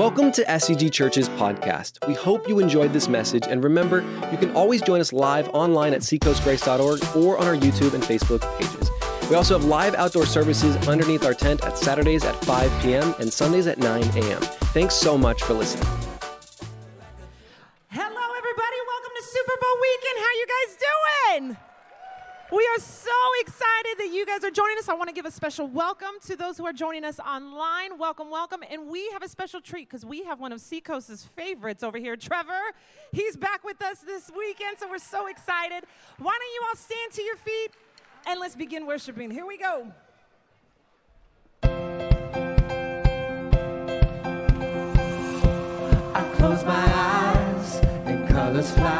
Welcome to SCG Church's podcast. We hope you enjoyed this message, and remember, you can always join us live online at seacoastgrace.org or on our YouTube and Facebook pages. We also have live outdoor services underneath our tent at Saturdays at 5 p.m. and Sundays at 9 a.m. Thanks so much for listening. Hello, everybody. Welcome to Super Bowl weekend. How you guys doing? We are so excited that you guys are joining us. I want to give a special welcome to those who are joining us online. Welcome, welcome. And we have a special treat because we have one of Seacoast's favorites over here, Trevor. He's back with us this weekend, so we're so excited. Why don't you all stand to your feet and let's begin worshiping? Here we go. I close my eyes and colors fly.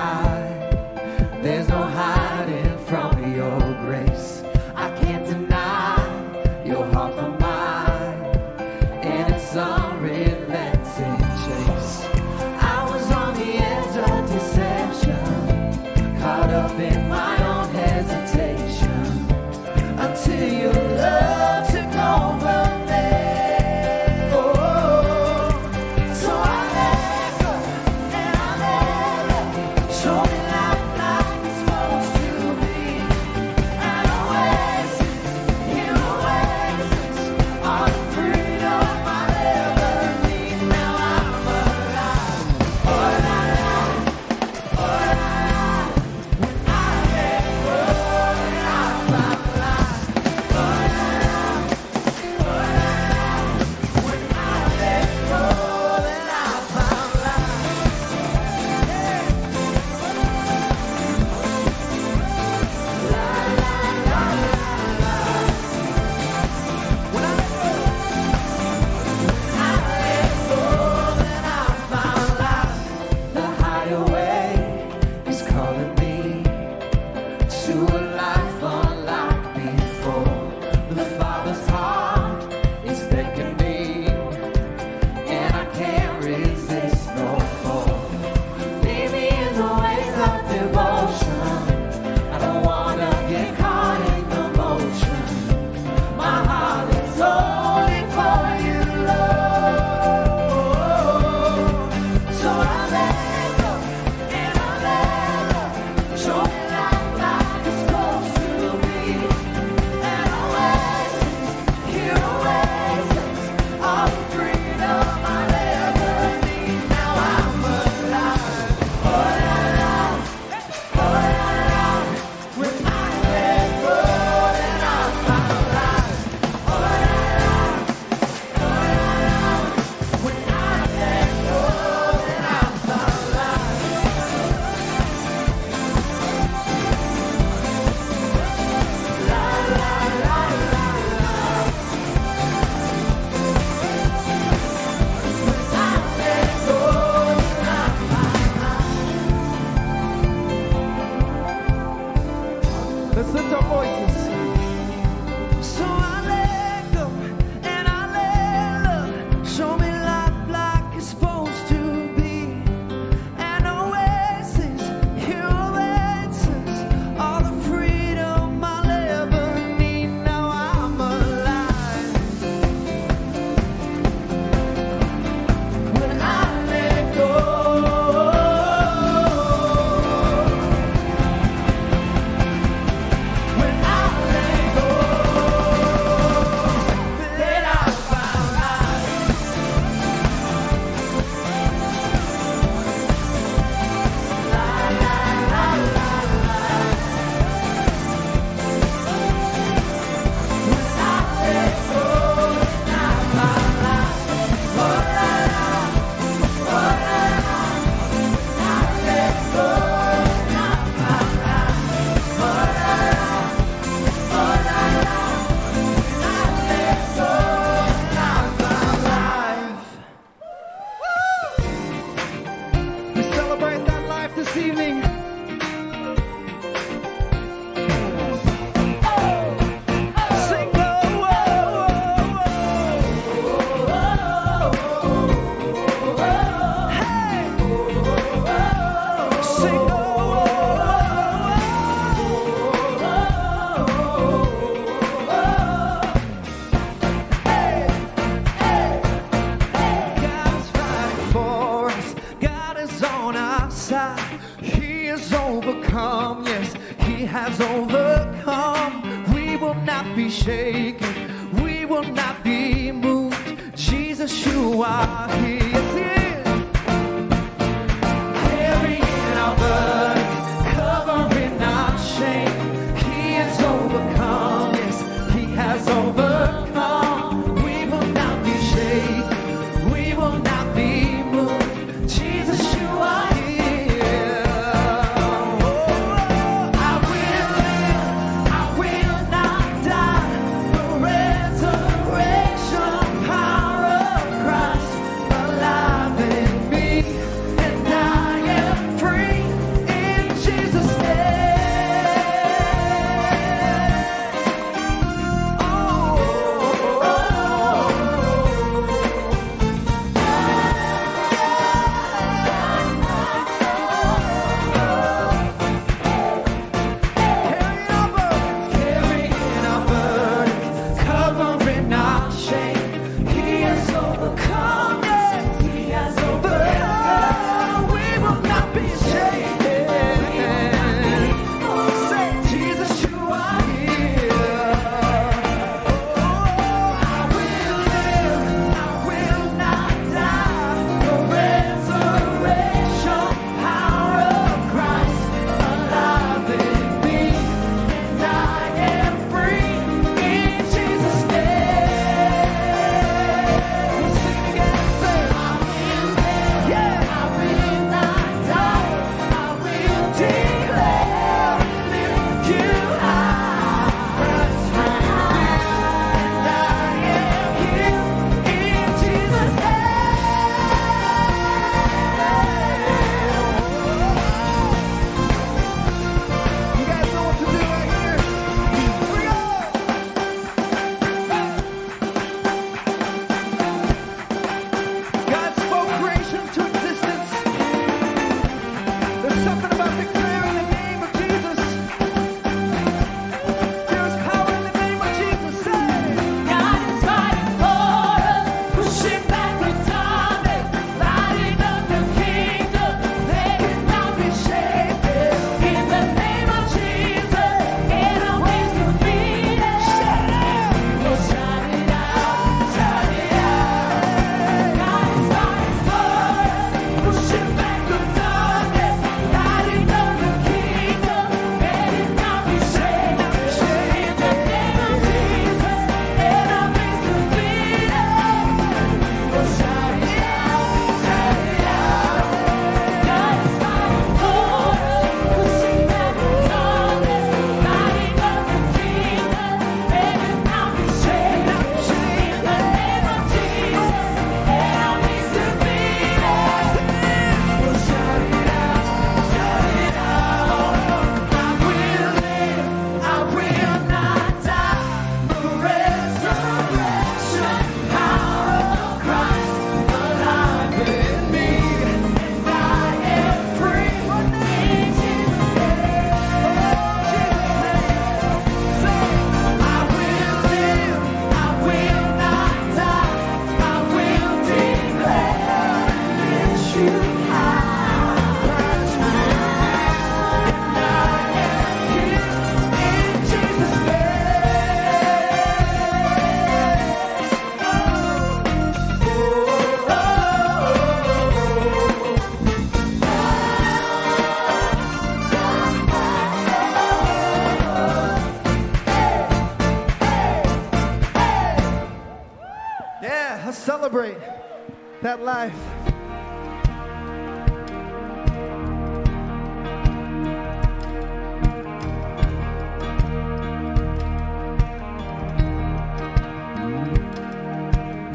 life.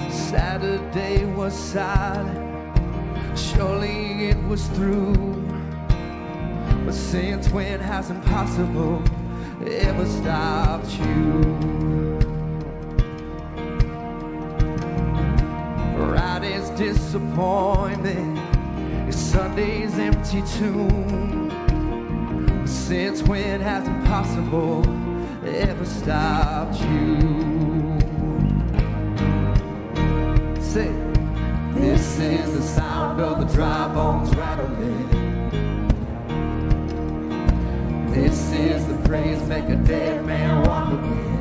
Saturday was silent, surely it was through. But since when has impossible ever stopped? disappointment is Sunday's empty tomb. Since when has impossible ever stopped you? Say, this is the sound of the dry bones rattling. This is the praise make a dead man walk again.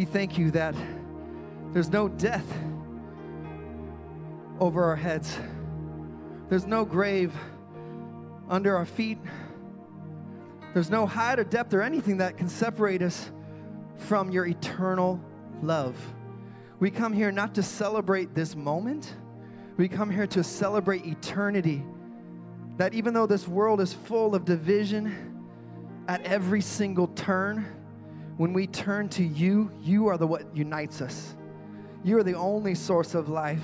We thank you that there's no death over our heads, there's no grave under our feet, there's no height or depth or anything that can separate us from your eternal love. We come here not to celebrate this moment, we come here to celebrate eternity. That even though this world is full of division, at every single turn, when we turn to you, you are the what unites us. You are the only source of life.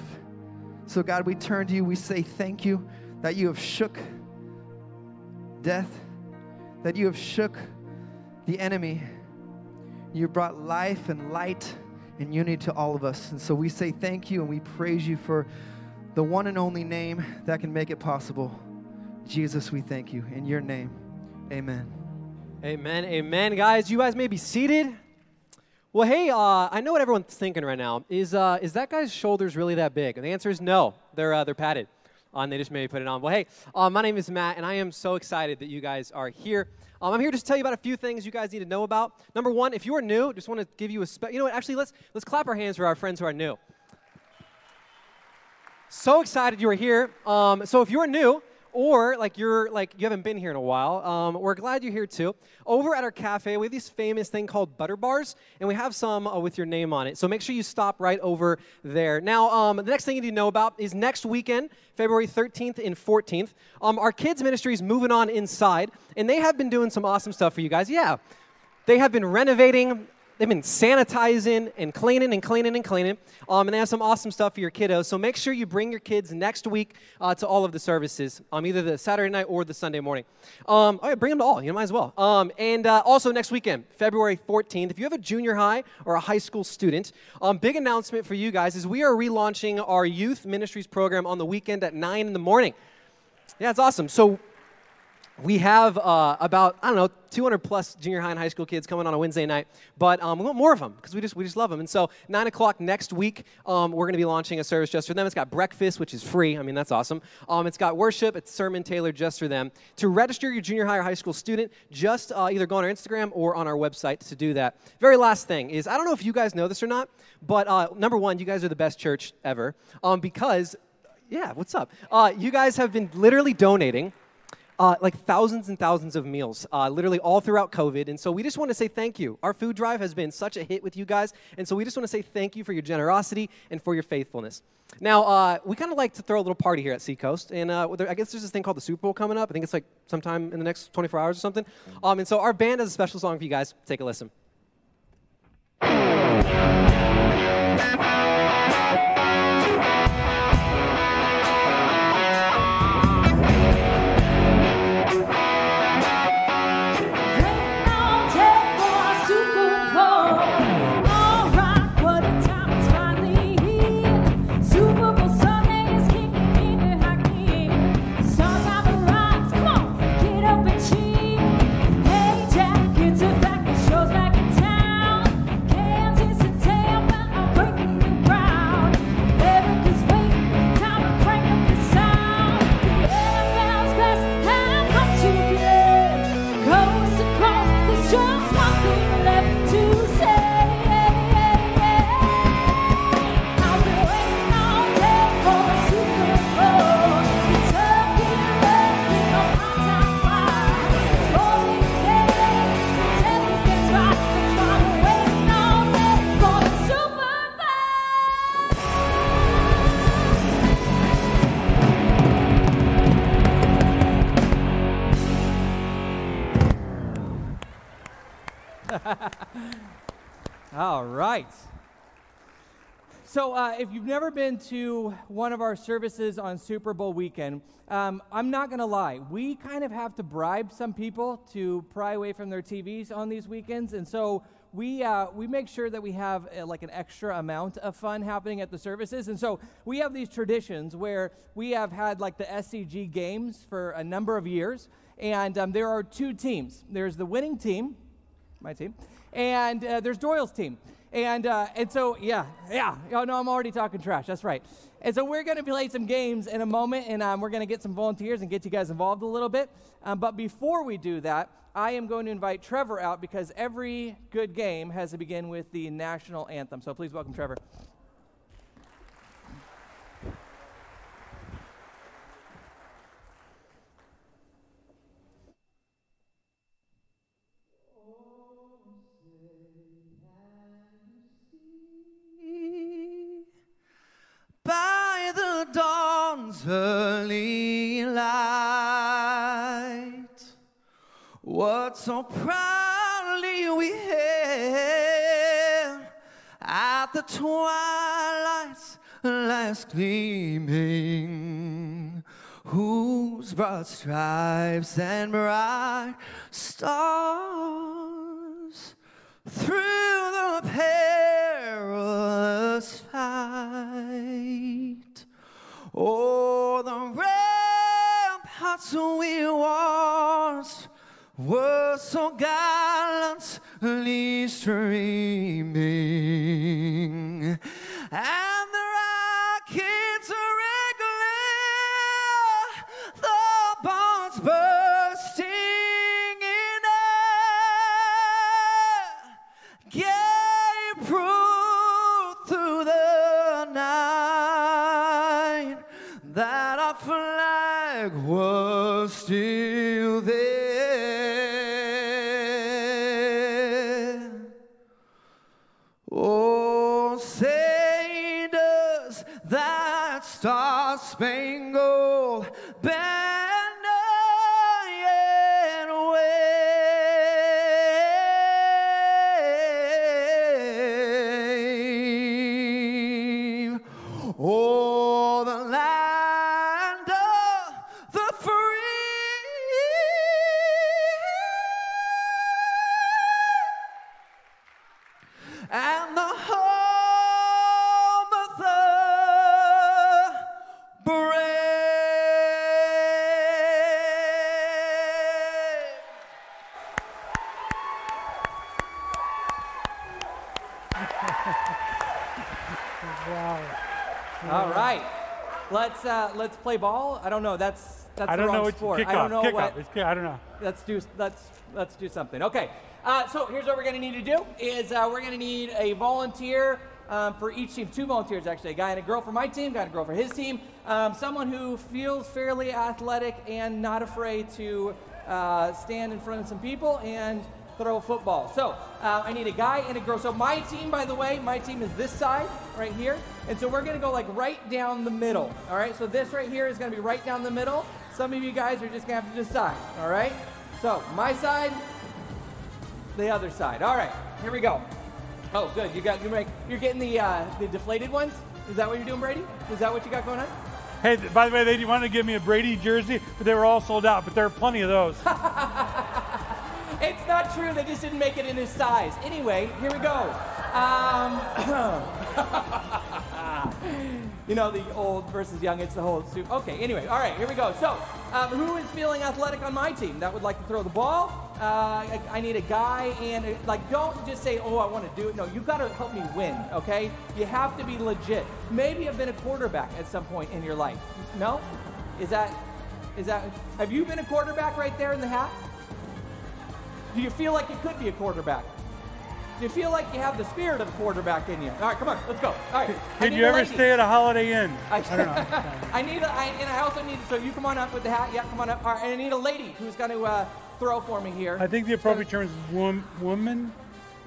So God, we turn to you. We say thank you that you have shook death, that you have shook the enemy. You brought life and light and unity to all of us. And so we say thank you and we praise you for the one and only name that can make it possible. Jesus, we thank you. In your name, amen. Amen, amen. Guys, you guys may be seated. Well, hey, uh, I know what everyone's thinking right now. Is, uh, is that guy's shoulders really that big? And the answer is no. They're, uh, they're padded. Uh, and they just maybe put it on. Well, hey, uh, my name is Matt, and I am so excited that you guys are here. Um, I'm here just to tell you about a few things you guys need to know about. Number one, if you are new, just want to give you a spe- you know what? Actually, let's let's clap our hands for our friends who are new. So excited you are here. Um, so if you're new, or like you're like you haven't been here in a while, um, we're glad you're here too. Over at our cafe, we have this famous thing called butter bars, and we have some uh, with your name on it. So make sure you stop right over there. Now, um, the next thing you need to know about is next weekend, February 13th and 14th. Um, our kids ministry is moving on inside, and they have been doing some awesome stuff for you guys. Yeah, they have been renovating. They've been sanitizing and cleaning and cleaning and cleaning. Um, and they have some awesome stuff for your kiddos. So make sure you bring your kids next week uh, to all of the services, um, either the Saturday night or the Sunday morning. Um, oh, bring them to all. You might as well. Um, and uh, also next weekend, February 14th, if you have a junior high or a high school student, um, big announcement for you guys is we are relaunching our youth ministries program on the weekend at 9 in the morning. Yeah, it's awesome. So we have uh, about I don't know 200 plus junior high and high school kids coming on a Wednesday night, but um, we want more of them because we just we just love them. And so nine o'clock next week, um, we're going to be launching a service just for them. It's got breakfast, which is free. I mean that's awesome. Um, it's got worship. It's sermon tailored just for them. To register your junior high or high school student, just uh, either go on our Instagram or on our website to do that. Very last thing is I don't know if you guys know this or not, but uh, number one, you guys are the best church ever um, because yeah, what's up? Uh, you guys have been literally donating uh, like thousands and thousands of meals, uh, literally all throughout COVID. And so we just want to say thank you. Our food drive has been such a hit with you guys. And so we just want to say thank you for your generosity and for your faithfulness. Now, uh, we kind of like to throw a little party here at Seacoast. And uh, I guess there's this thing called the Super Bowl coming up. I think it's like sometime in the next 24 hours or something. Um, and so our band has a special song for you guys. Take a listen. All right. So, uh, if you've never been to one of our services on Super Bowl weekend, um, I'm not going to lie. We kind of have to bribe some people to pry away from their TVs on these weekends. And so, we, uh, we make sure that we have uh, like an extra amount of fun happening at the services. And so, we have these traditions where we have had like the SCG games for a number of years. And um, there are two teams there's the winning team, my team, and uh, there's Doyle's team. And, uh, and so, yeah, yeah. Oh, no, I'm already talking trash. That's right. And so we're going to play some games in a moment, and um, we're going to get some volunteers and get you guys involved a little bit. Um, but before we do that, I am going to invite Trevor out because every good game has to begin with the national anthem. So please welcome Trevor. By the dawn's early light. What so proudly we hailed at the twilight's last gleaming, whose broad stripes and bright stars through the perilous fight. Oh, the ramparts we watched were so gallantly streaming, and the rockets Was in uh, let's play ball. I don't know. That's that's I the wrong sport. I don't know kickoff. what. Ki- I don't know. Let's do let's let's do something. Okay. Uh, so here's what we're gonna need to do: is uh, we're gonna need a volunteer um, for each team. Two volunteers actually, a guy and a girl for my team, guy and a girl for his team. Um, someone who feels fairly athletic and not afraid to uh, stand in front of some people and throw a football. So uh, I need a guy and a girl. So my team, by the way, my team is this side right here, and so we're gonna go like right down the middle. All right. So this right here is gonna be right down the middle. Some of you guys are just gonna have to decide. All right. So my side, the other side. All right. Here we go. Oh, good. You got you make you're getting the uh, the deflated ones. Is that what you're doing, Brady? Is that what you got going on? Hey, by the way, they wanted to give me a Brady jersey, but they were all sold out. But there are plenty of those. It's not true. They just didn't make it in his size. Anyway, here we go. Um, you know, the old versus young, it's the whole soup. Okay, anyway, all right, here we go. So, um, who is feeling athletic on my team that would like to throw the ball? Uh, I, I need a guy, and uh, like, don't just say, oh, I want to do it. No, you got to help me win, okay? You have to be legit. Maybe have been a quarterback at some point in your life. No? Is that, is that, have you been a quarterback right there in the hat? Do you feel like you could be a quarterback? Do you feel like you have the spirit of a quarterback in you? All right, come on, let's go. All right. Did you ever stay at a Holiday Inn? I, I don't know. I need a, I, and I also need, so you come on up with the hat. Yeah, come on up. All right, and I need a lady who's going to uh, throw for me here. I think the appropriate term is wom- woman.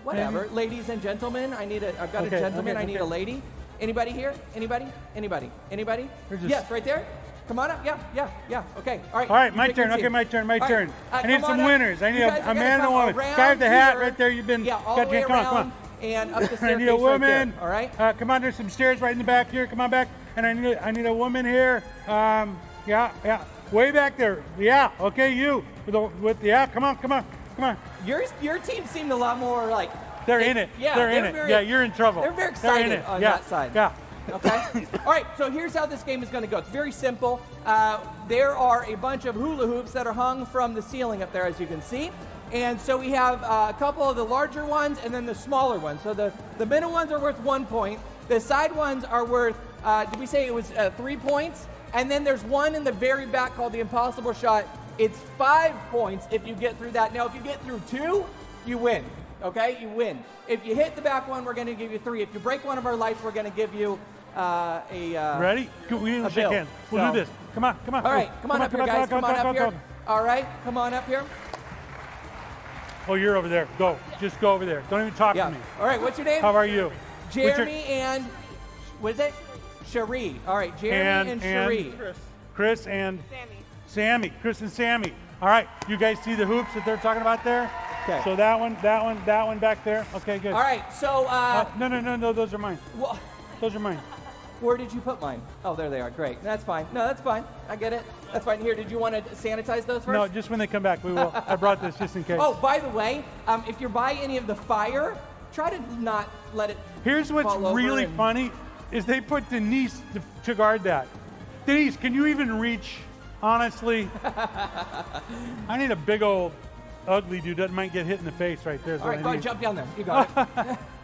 Whatever. Ladies and gentlemen, I need a, I've got Okay, a gentleman, okay, I need okay. a lady. Anybody here? Anybody? Anybody? Anybody? Just- yes, right there. Come on up. Yeah, yeah, yeah. Okay. All right. All right, my turn. Okay, my turn. My All right, turn. uh, I need some up. winners. I need a, a man and a woman. around Guy with the hat here. right there. You've been Yeah, all got the way you. Come on, come around on. and up the I need a right woman. All right. Uh, come on, there's some stairs right in the back here. Come on back. And I need a, I need a woman here. Um, yeah, yeah. Way back there. Yeah. Okay, you. With, the, with yeah. Come on, come on, come on. Your your team seemed a lot more like They're in it. Yeah, They're in they're it. very- yeah, you're in trouble. They're very They're in excited it. on yeah. that side. Yeah. Okay. All right. So here's how this game is going to go. It's very simple. Uh, there are a bunch of hula hoops that are hung from the ceiling up there, as you can see. And so we have uh, a couple of the larger ones and then the smaller ones. So the, the middle ones are worth one point. The side ones are worth, uh, did we say it was uh, three points? And then there's one in the very back called the impossible shot. It's five points if you get through that. Now, if you get through two, you win. Okay, you win. If you hit the back one, we're going to give you three. If you break one of our lights, we're going to give you uh, a. Uh, Ready? We need a to shake bill. hands. We'll So- do this. Come on, come on. All right, come on up here, guys. Come on up here. All right, come on up here. Oh, you're over there. Go. Just go over there. Don't even talk Yeah. to me. All right, what's your name? How are you? What's your- Jeremy and what is it? Cherie. All right, Jeremy And- and, and- Cherie. Chris and Sammy. Sammy. Chris and Sammy. All right. You guys see the hoops that they're talking about there? Okay. So that one, that one, that one back there. Okay, good. All right, so Uh, uh, no, no, no, no. Those are mine. wha- Those are mine. Where did you put mine? Oh, there they are. Great. That's fine. No, that's fine. I get it. That's fine. Here, did you want to sanitize those first? No, just when they come back, we will. I brought this just in case. Oh, by the way, um, if you're by any of the fire, try to not let it. Here's what's really and- funny is they put Denise to, to guard that. Denise, can you even reach? Honestly, I need a big old ugly dude that might get hit in the face right there. All right, go ahead, jump down there. You got it.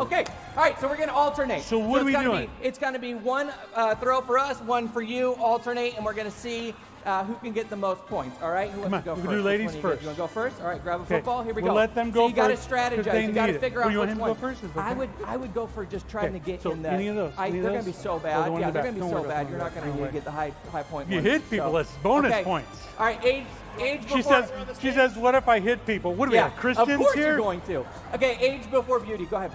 Okay. All right, so we're going to alternate. So what are it's we doing? Be, it's going to be one uh, throw for us, one for you, alternate, and we're going to see uh, who can get the most points. All right, who wants on, to go we'll first? do ladies one you first. You want to go first? All right, grab a football. Here we we'll go. let them go so you got to first, strategize. You got to need it. figure Oh, out you want which him to go one. first? That I would, I would go for just trying Okay, to get so in the. any of those, I, any they're going to be so bad. Yeah, the they're going to be so bad. You're don't going to get the high high point. You hit people, So- it's bonus points. All right, age age She says, she says, what if I hit people? What do we yeah, have, Christians here? of course here? you're going to. Okay, age before beauty. Go ahead.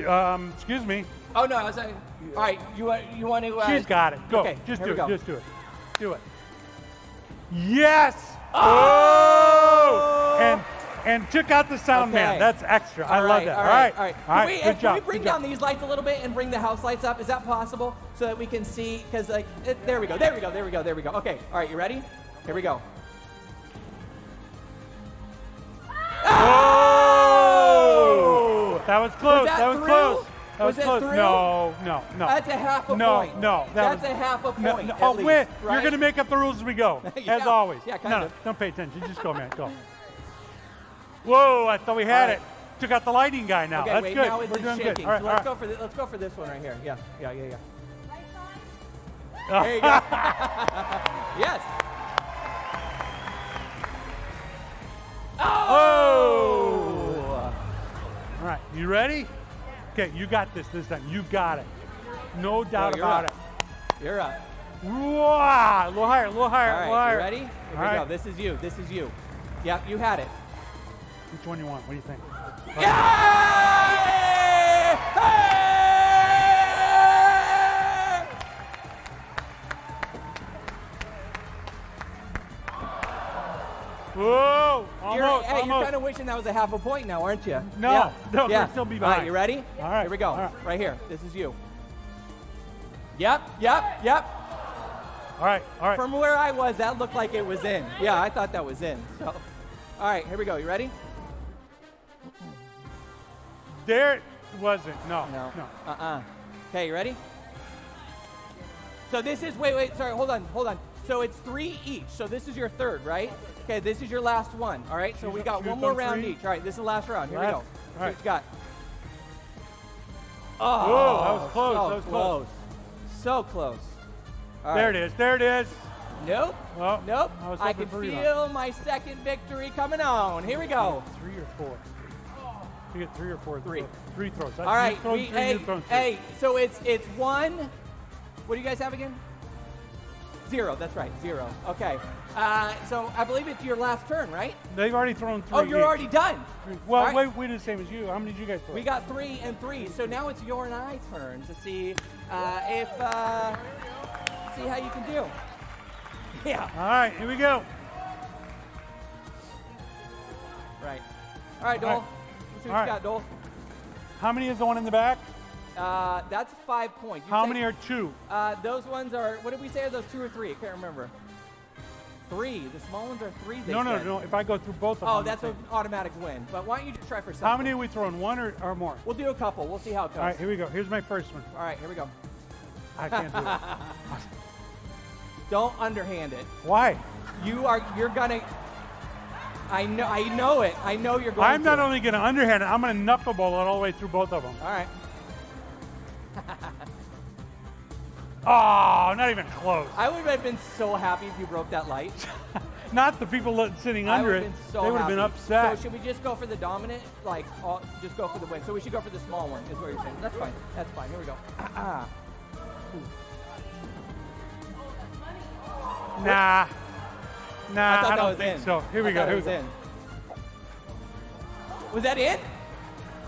Um, excuse me. Oh no, I was saying. All right, you want you want to? Uh, She's got it. Go. Okay, just do it. go. Just do it. Do it. Yes. Oh! And and took out the sound man. That's extra. I All love that. All All right, right. right. All Can we, Good uh, can job. we bring Good job. down these lights a little bit and bring the house lights up? Is that possible? So that we can see? Because like, it, there we go. There we go. There we go. There we go. Okay. All right. You ready? Here we go. Oh! That was close. that was close. That Was was, close. through? No, no, no. That's a half a no, point. No, that That's was, a half a no, point. no. at Oh, least, wait. right? You're going to make up the rules as we go, Yeah, as always. yeah, kind no, no, don't pay attention. Just go, man. Go. Whoa! I thought we had right. it. Took out the lighting guy now. Okay, That's wait. good. Now We're doing shaking. good. All right, so let's right. go for this. Let's go for this one right here. Yeah. Yeah. Yeah. Yeah. Oh. There you go. yes. Oh! oh! All right, you ready? Okay, you got this this time. You got it. No doubt you're about up. You're up. it. Wow! A little higher, a little higher, All a little higher. You ready? Here All we go. This is you. This is you. Yep. You had it. Which one you want? What do you think? Whoa! Almost, You're, hey, you're kind of wishing that was a half a point now, aren't you? No, yeah. no, yeah. still be All right, you ready? All right, Here we go. right. Right here. This is you. Yep, yep, yep. All right, all right. From where I was, that looked like it was in. Yeah, I thought that was in. So, all right, here we go. You ready? there it wasn't. No, No. no. Uh-uh. Okay, you ready? So this is wait, wait, sorry, hold on, hold on. So it's three each. So this is your third, right? Okay, this is your last one. All right. So we got one more round each. All right, this is the last round. Here we go. all right. you got? Whoa, that was oh, close. So that was close. So close. All There it is. There it is. Nope. Oh, Nope. I I can rebound. feel my second victory coming on. Here we go. Three or four. You get three or four. Three. throws. Three throws. All right. We- three, hey, three. hey. So it's it's one. What do you guys have again? Zero. That's right. Zero. Okay. Uh, so I believe it's your last turn, right? They've already thrown three. Oh, you're already done. Well, right. wait, we did the same as you. How many did you guys throw? We got three and three. So now it's your and I turn to see uh, if uh, see how you can do. Yeah. All right, here we go. Right. All right, Dole. All right. Let's see what All you right. got, Dole. How many is the one in the back? Uh, that's five points. You How take- many are two? Uh, those ones are. What did we say? Are those two or three? I can't remember. Three. The small ones are three. No, no, said. no. If I go through both of Oh, them. Oh, that's an automatic win. But why don't you just try for something? How many are we throwing? One or, or more? We'll do a couple. We'll see how it goes. All right, here we go. Here's my first one. All right, here we go. I can't do it. Don't underhand it. Why? You are. You're gonna. I know. I know it. I know you're going. To. I'm not to. only going to underhand it, I'm going to knuckleball it all the way through both of them. All right. Oh, not even close. I would have been so happy if you broke that light. Not the people sitting I under would it. been so they would have been upset. So should we just go for the dominant? Like, all, just go for the win. So we should go for the small one. Is what you're saying? That's fine. That's fine. Here we go. Ah. nah. Nah, I thought that don't was think in. so. Here we I go. thought Here it we was go. in. Was that in?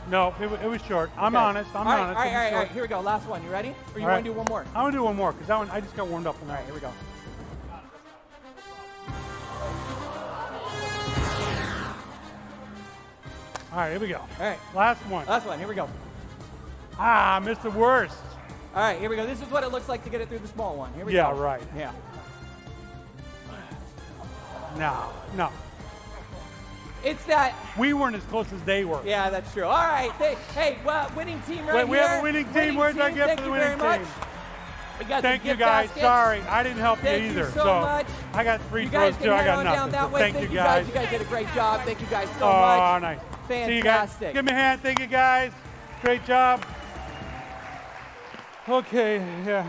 No, it, it was short. I'm Okay. honest. I'm all right, honest. All right, all right, all right. Here we go. Last one. You ready? Or you All want right. to do one more? I'm gonna do one more because that one I just got warmed up on All right, here we go. All right, here we go. All right. Last one. Last one. Here we go. ah, I missed the worst. All right, here we go. This is what it looks like to get it through the small one. Here we Yeah, go. Yeah, right. Yeah. No, no. It's that. We weren't as close as they were. Yeah, that's true. All right. Hey, hey well, winning team right Wait, we here. have a winning team. Where'd I get Thank for the you very winning much. team? We got Thank you guys. baskets. Sorry, I didn't help Thank you you either. so much. I got three throws too. I got nothing. So way. Thank, you guys. You guys did a great job. Thank you guys so oh, much. nice. See you guys. Fantastic. Give me a hand. Thank you guys. Great job. Okay. Yeah.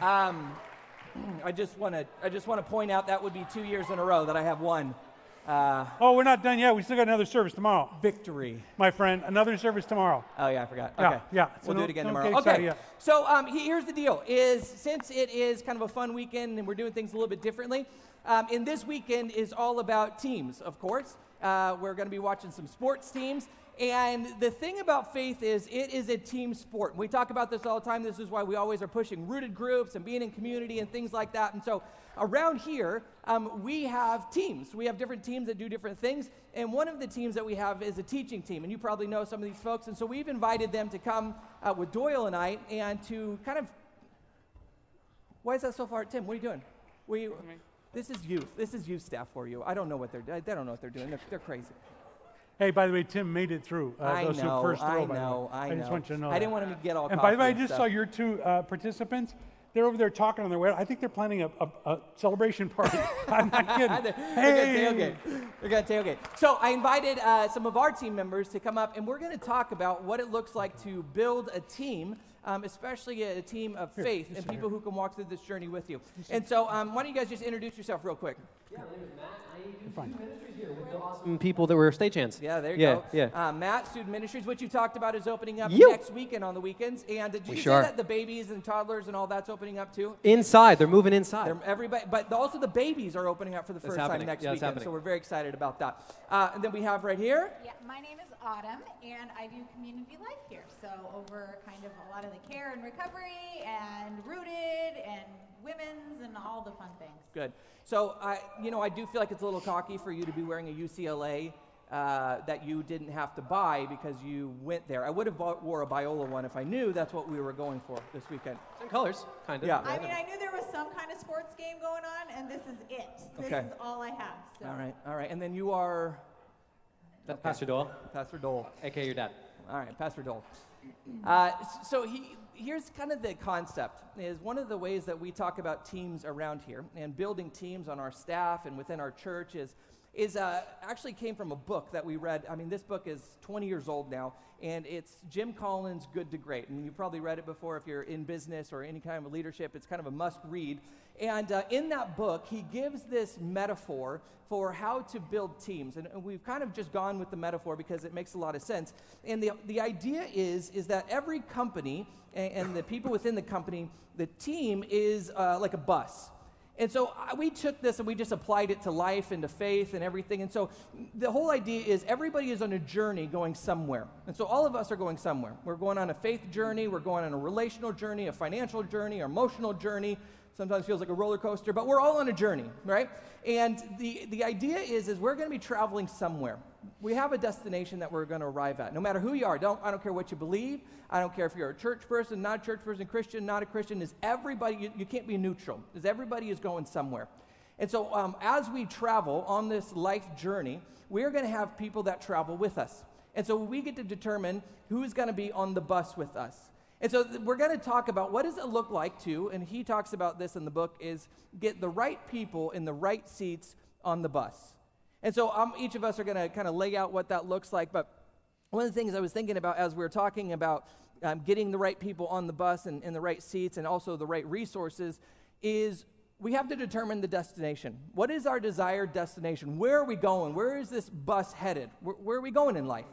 Um, I just want to I just want to point out that would be two years in a row that I have won uh, Oh, we're not done yet. We still got another service tomorrow, victory. my friend. Another service tomorrow. Oh yeah, I forgot. Yeah, Okay. yeah. So We'll do it again don't tomorrow. Okay. yet. So um, he- here's the deal: is since it is kind of a fun weekend and we're doing things a little bit differently, um, and this weekend is all about teams, of course. Uh, we're going to be watching some sports teams. And the thing about faith is it is a team sport. We talk about this all the time. This is why we always are pushing rooted groups and being in community and things like that. And so around here, um, we have teams. We have different teams that do different things. And one of the teams that we have is a teaching team. And you probably know some of these folks. And so we've invited them to come uh, with Doyle and I and to kind of. Why is that so far? Tim, what are you doing? We, this is youth. This is youth staff for you. I don't know what they're doing. They don't know what they're doing. They're, they're crazy. Hey, by the way, Tim made it through. Uh, I those who know, first I row, by the way. know, I just know. want you to know. I didn't want him to get all And by the way, I just stuff. saw your two uh, participants. They're over there talking on their way. I think they're planning a, a, a celebration party. I'm not kidding. They're hey, gonna tailgate. They're gonna tailgate. So I invited uh, some of our team members to come up, and we're gonna talk about what it looks like to build a team, um, especially a, team of faith and people who can walk through this journey with you. And so, um, why don't you guys just introduce yourself real quick? Some people that were stagehands. Yeah, there you yeah, go. Yeah, Uh, Matt, Student Ministries, what you talked about is opening up You. next weekend on the weekends. And did you We say sure that the babies and toddlers and all that's opening up too? Inside, they're moving inside. They're everybody, but also the babies are opening up for the That's first time next Yeah, weekend. happening. So we're very excited about that. Uh, and then we have right here. Yeah, my name is Autumn, and I do community life here. So over kind of a lot of the care and recovery, and rooted, and women's, and all the fun things. Good. So I, you know, I do feel like it's a little cocky for you to be wearing a UCLA uh, that you didn't have to buy because you went there. I would have bought, wore a Biola one if I knew that's what we were going for this weekend. Same colors, kind of. Yeah. I mean, I knew there was some kind of sports game going on, and this is it. This Okay. is all I have. So. All right, all right. And then you are That's Pastor Dole. Pastor Dole. aka your dad. All right, Pastor Dole. Uh, so he, here's kind of the concept is one of the ways that we talk about teams around here and building teams on our staff and within our church is, is uh, actually came from a book that we read. I mean, this book is 20 years old now, and it's Jim Collins' Good to Great. And you probably read it before if you're in business or any kind of leadership. It's kind of a must read. And uh, in that book, he gives this metaphor for how to build teams. And, and we've kind of just gone with the metaphor because it makes a lot of sense. And the, the idea is, is that every company and, and the people within the company, the team is uh, like a bus. And so uh, we took this and we just applied it to life and to faith and everything. And so the whole idea is everybody is on a journey going somewhere. And so all of us are going somewhere. We're going on a faith journey, we're going on a relational journey, a financial journey, an emotional journey. Sometimes feels like a roller coaster, but we're all on a journey, right? And the, the idea is, is we're going to be traveling somewhere. We have a destination that we're going to arrive at. No matter who you are, don't, I don't care what you believe. I don't care if you're a church person, not a church person, Christian, not a Christian. Is everybody, you, you can't be neutral, is everybody is going somewhere. And so um, as we travel on this life journey, we're going to have people that travel with us. And so we get to determine who's going to be on the bus with us. And so we're going to talk about what does it look like to, and he talks about this in the book, is get the right people in the right seats on the bus. And so um, each of us are going to kind of lay out what that looks like. But one of the things I was thinking about as we were talking about um, getting the right people on the bus and in the right seats and also the right resources is we have to determine the destination. What is our desired destination? Where are we going? Where is this bus headed? Where, where are we going in life?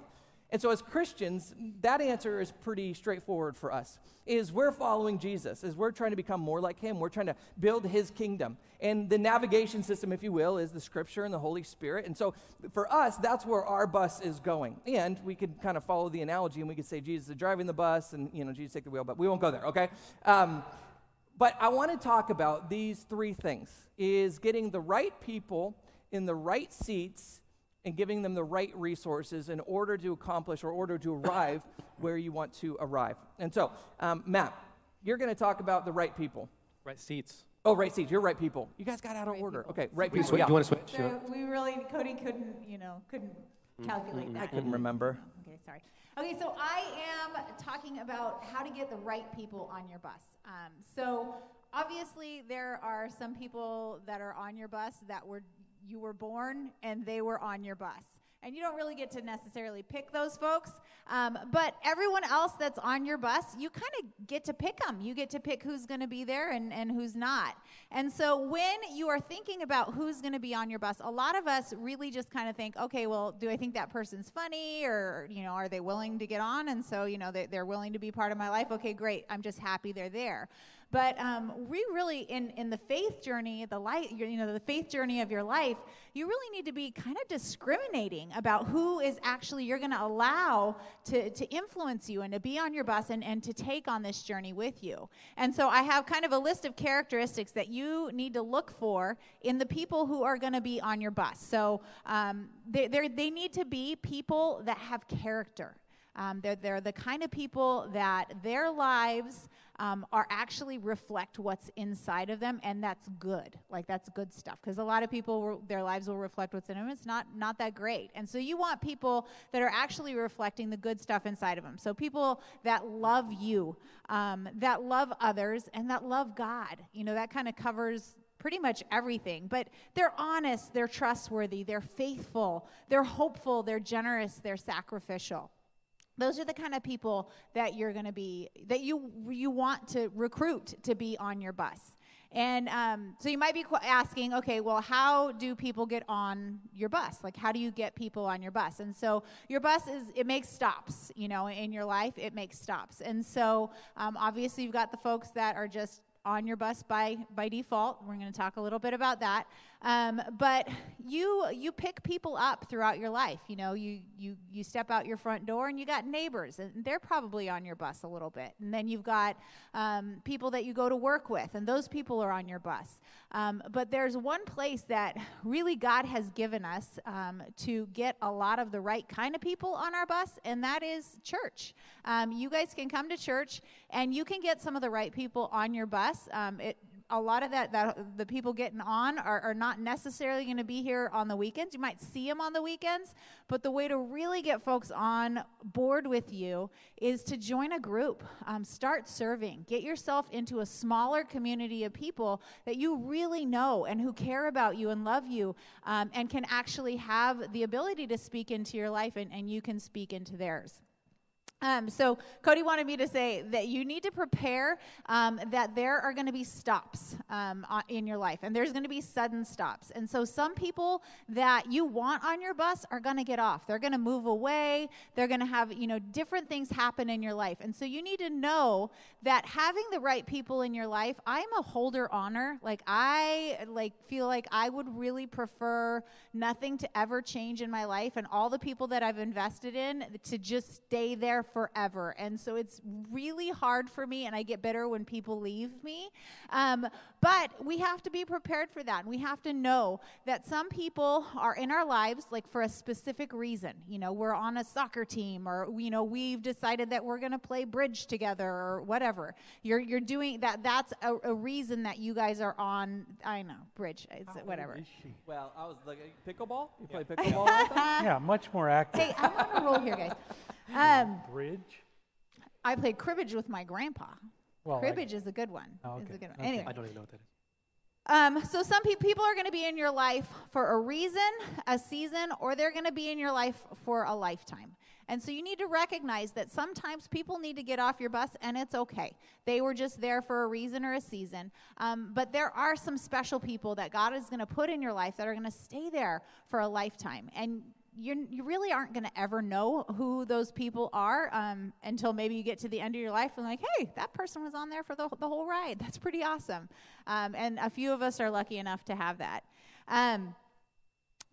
And so as Christians, that answer is pretty straightforward for us. Is we're following Jesus, is we're trying to become more like him. We're trying to build his kingdom. And the navigation system, if you will, is the scripture and the Holy Spirit. And so for us, that's where our bus is going. And we could kind of follow the analogy and we could say Jesus is driving the bus and, you know, Jesus take the wheel, but we won't go there, okay? Um, but I want to talk about these three things is getting the right people in the right seats and giving them the right resources in order to accomplish or order to arrive where you want to arrive. And so, um, Matt, you're going to talk about the right people. Right seats. Oh, right seats. You're right people. You guys got out of Right order. people. Okay, right Do you, people. swi- yeah. do you want to switch? So we really, Cody couldn't, you know, couldn't calculate I that. couldn't remember. Okay, sorry. Okay, so I am talking about how to get the right people on your bus. Um, so obviously, there are some people that are on your bus that were you were born and they were on your bus. And you don't really get to necessarily pick those folks. Um, but everyone else that's on your bus, you kind of get to pick them. You get to pick who's going to be there and, and who's not. And so when you are thinking about who's going to be on your bus, a lot of us really just kind of think, okay, well, do I think that person's funny or, you know, are they willing to get on? And so, you know, they, they're willing to be part of my life. Okay, great. I'm just happy they're there. But um, we really, in, in the faith journey, the light, you know, the faith journey of your life, you really need to be kind of discriminating about who is actually you're going to allow to, to influence you and to be on your bus and, and to take on this journey with you. And so I have kind of a list of characteristics that you need to look for in the people who are going to be on your bus. So um, they, they need to be people that have character. Um, they're, they're the kind of people that their lives um, are actually reflect what's inside of them, and that's good. Like that's good stuff. Because a lot of people, their lives will reflect what's in them. It's not not that great, and so you want people that are actually reflecting the good stuff inside of them. So people that love you, um, that love others, and that love God. You know that kind of covers pretty much everything. But they're honest, they're trustworthy, they're faithful, they're hopeful, they're generous, they're sacrificial those are the kind of people that you're going to be that you you want to recruit to be on your bus. And um, so you might be asking okay well how do people get on your bus? Like how do you get people on your bus? And so your bus is it makes stops you know in your life it makes stops. And so um, obviously you've got the folks that are just on your bus by by default. We're going to talk a little bit about that. Um, but you you pick people up throughout your life. You know, you you you step out your front door and you got neighbors, and they're probably on your bus a little bit. And then you've got um, people that you go to work with, and those people are on your bus. Um, but there's one place that really God has given us um, to get a lot of the right kind of people on our bus, and that is church. Um, you guys can come to church, and you can get some of the right people on your bus. Um, it a lot of that, that the people getting on are, are not necessarily going to be here on the weekends. You might see them on the weekends, but the way to really get folks on board with you is to join a group. Um, start serving. Get yourself into a smaller community of people that you really know and who care about you and love you um, and can actually have the ability to speak into your life and, and you can speak into theirs. Um, so Cody wanted me to say that you need to prepare um, that there are going to be stops um, in your life, and there's going to be sudden stops. And so some people that you want on your bus are going to get off. They're going to move away. They're going to have you know different things happen in your life, and so you need to know that having the right people in your life. I'm a holder honor. Like I like feel like I would really prefer nothing to ever change in my life, and all the people that I've invested in to just stay there forever. And so it's really hard for me, and I get bitter when people leave me. Um, but we have to be prepared for that. And we have to know that some people are in our lives, like for a specific reason. You know, we're on a soccer team, or, you know, we've decided that we're going to play bridge together, or whatever. You're, you're doing that. That's a, a reason that you guys are on, I know, bridge. It's whatever. Well, I was like, pickleball? You play pickleball all the time? Yeah, much more active. Hey, I'm on a roll here, guys. Um, Bridge. I played cribbage with my grandpa. Well, I- cribbage is a good one. Oh, Is a good one. Okay. Anyway, I don't even know what that is. um, so some pe- people are going to be in your life for a reason, a season, or they're going to be in your life for a lifetime. And so you need to recognize that sometimes people need to get off your bus, and it's okay. They were just there for a reason or a season. Um, but there are some special people that God is going to put in your life that are going to stay there for a lifetime. And you're, you really aren't going to ever know who those people are um, until maybe you get to the end of your life and like, hey, that person was on there for the, the whole ride. That's pretty awesome. Um, and a few of us are lucky enough to have that. Um,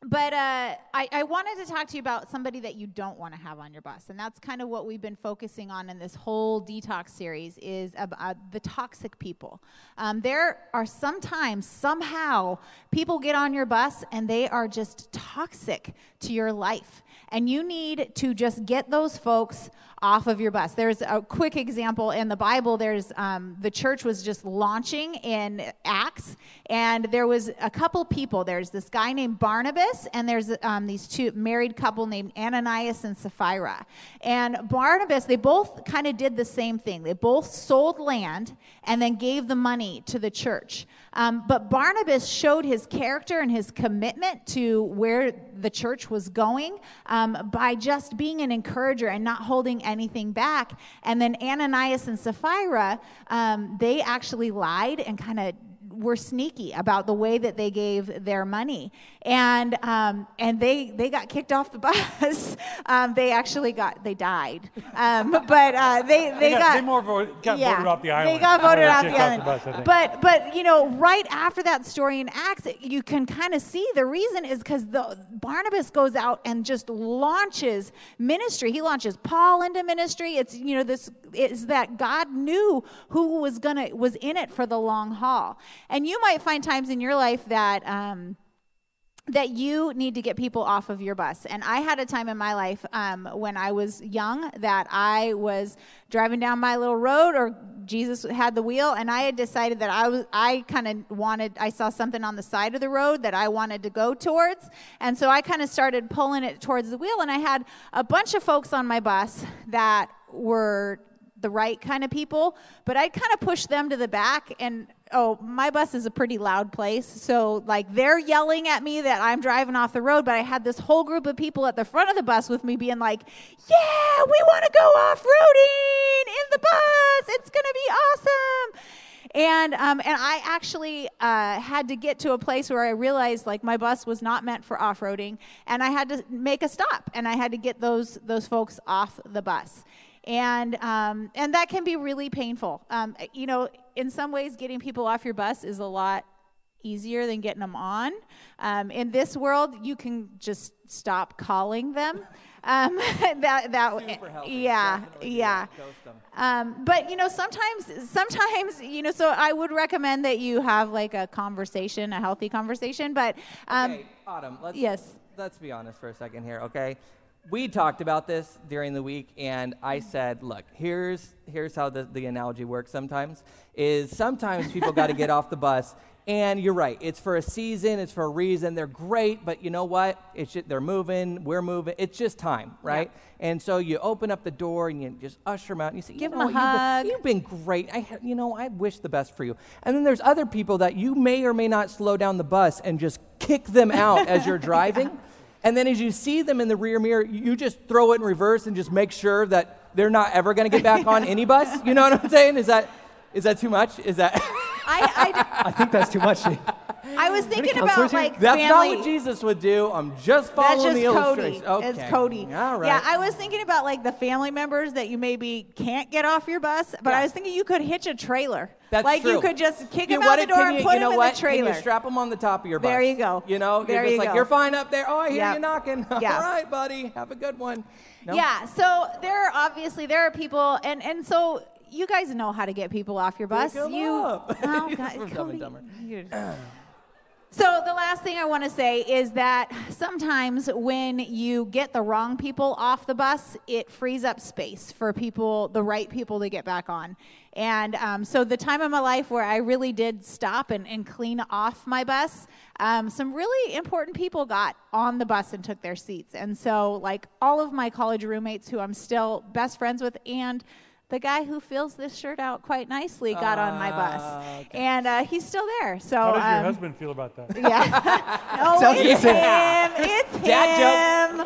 but uh, I, I wanted to talk to you about somebody that you don't want to have on your bus, and that's kind of what we've been focusing on in this whole detox series is about the toxic people. Um, there are sometimes somehow people get on your bus and they are just toxic to your life, and you need to just get those folks off of your bus. There's a quick example in the Bible. There's um, the church was just launching in Acts, and there was a couple people. There's this guy named Barnabas, and there's um, these two married couple named Ananias and Sapphira. And Barnabas, they both kind of did the same thing. They both sold land and then gave the money to the church. Um, but Barnabas showed his character and his commitment to where the church was going um, by just being an encourager and not holding anything back. And then Ananias and Sapphira, um, they actually lied and kind of were sneaky about the way that they gave their money, and um, and they they got kicked off the bus. um, they actually got they died, um, but uh, they they, They got- they more vote- got voted off the island. They got voted off the off island. the bus, but but you know right after that story in Acts, you can kind of see the reason is because the Barnabas goes out and just launches ministry. He launches Paul into ministry. It's you know this is that God knew who was gonna was in it for the long haul, and you might find times in your life that. Um, that you need to get people off of your bus. And I had a time in my life um, when I was young that I was driving down my little road, or Jesus had the wheel, and I had decided that I was I kind of wanted. I saw something on the side of the road that I wanted to go towards, and so I kind of started pulling it towards the wheel. And I had a bunch of folks on my bus that were the right kind of people, but I'd kind of push them to the back and oh, my bus is a pretty loud place. So like they're yelling at me that I'm driving off the road, but I had this whole group of people at the front of the bus with me being like, "Yeah, we want to go off-roading in the bus. It's going to be awesome." And um, and I actually uh, had to get to a place where I realized like my bus was not meant for off roading, and I had to make a stop, and I had to get those those folks off the bus and um, and that can be really painful. Um, you know, in some ways, getting people off your bus is a lot easier than getting them on. Um, in this world, you can just stop calling them. Um, that that yeah yeah. that. Ghost 'em. Um, but you know, sometimes, sometimes you know. So I would recommend that you have like a conversation, a healthy conversation. But um, okay, Autumn, let's, yes. let's be honest for a second here, okay? We talked about this during the week, and I said, look, here's, here's how the, the analogy works sometimes, is sometimes people got to get off the bus, and you're right, it's for a season, it's for a reason, they're great, but you know what? It's just, they're moving, we're moving, it's just time, right? And so you open up the door and you just usher them out, and you say, Give you know a what, you've been- hug. You've been great. I, you know, I wish the best for you. And then there's other people that you may or may not slow down the bus and just kick them out as you're driving. And then as you see them in the rear mirror, you just throw it in reverse and just make sure that they're not ever going to get back on any bus. You know what I'm saying? Is that is that too much? Is that I, I think that's too much. I, I was thinking about like that's not what Jesus would do? I'm just That's following just the Cody. illustration. Okay. It's Cody. All right. Yeah, I was thinking about like the family members that you maybe can't get off your bus, but I was thinking you could hitch a trailer. That's like true. you could just kick You him know out what? the door Can and you, put you know him in what? the trailer. Can you strap them on the top of your bus? There you go. You know, There you're just you like, go. you're fine up there. Oh, I hear Yep. you knocking. Yeah. All right, buddy. Have a good one. No? Yeah, so there are obviously there are people and and so you guys know how to get people off your bus. Pick 'em you up. Oh, This God, was Dumb and Dumber. So the last thing I want to say is that sometimes when you get the wrong people off the bus, it frees up space for people, the right people, to get back on. And um, so the time of my life where I really did stop and, and clean off my bus, um, some really important people got on the bus and took their seats. And so like all of my college roommates who I'm still best friends with and the guy who fills this shirt out quite nicely got on my bus, Ah, okay. and uh, he's still there. So How does your um, husband feel about that? yeah. no, Sounds it's good. him. It's Dad him.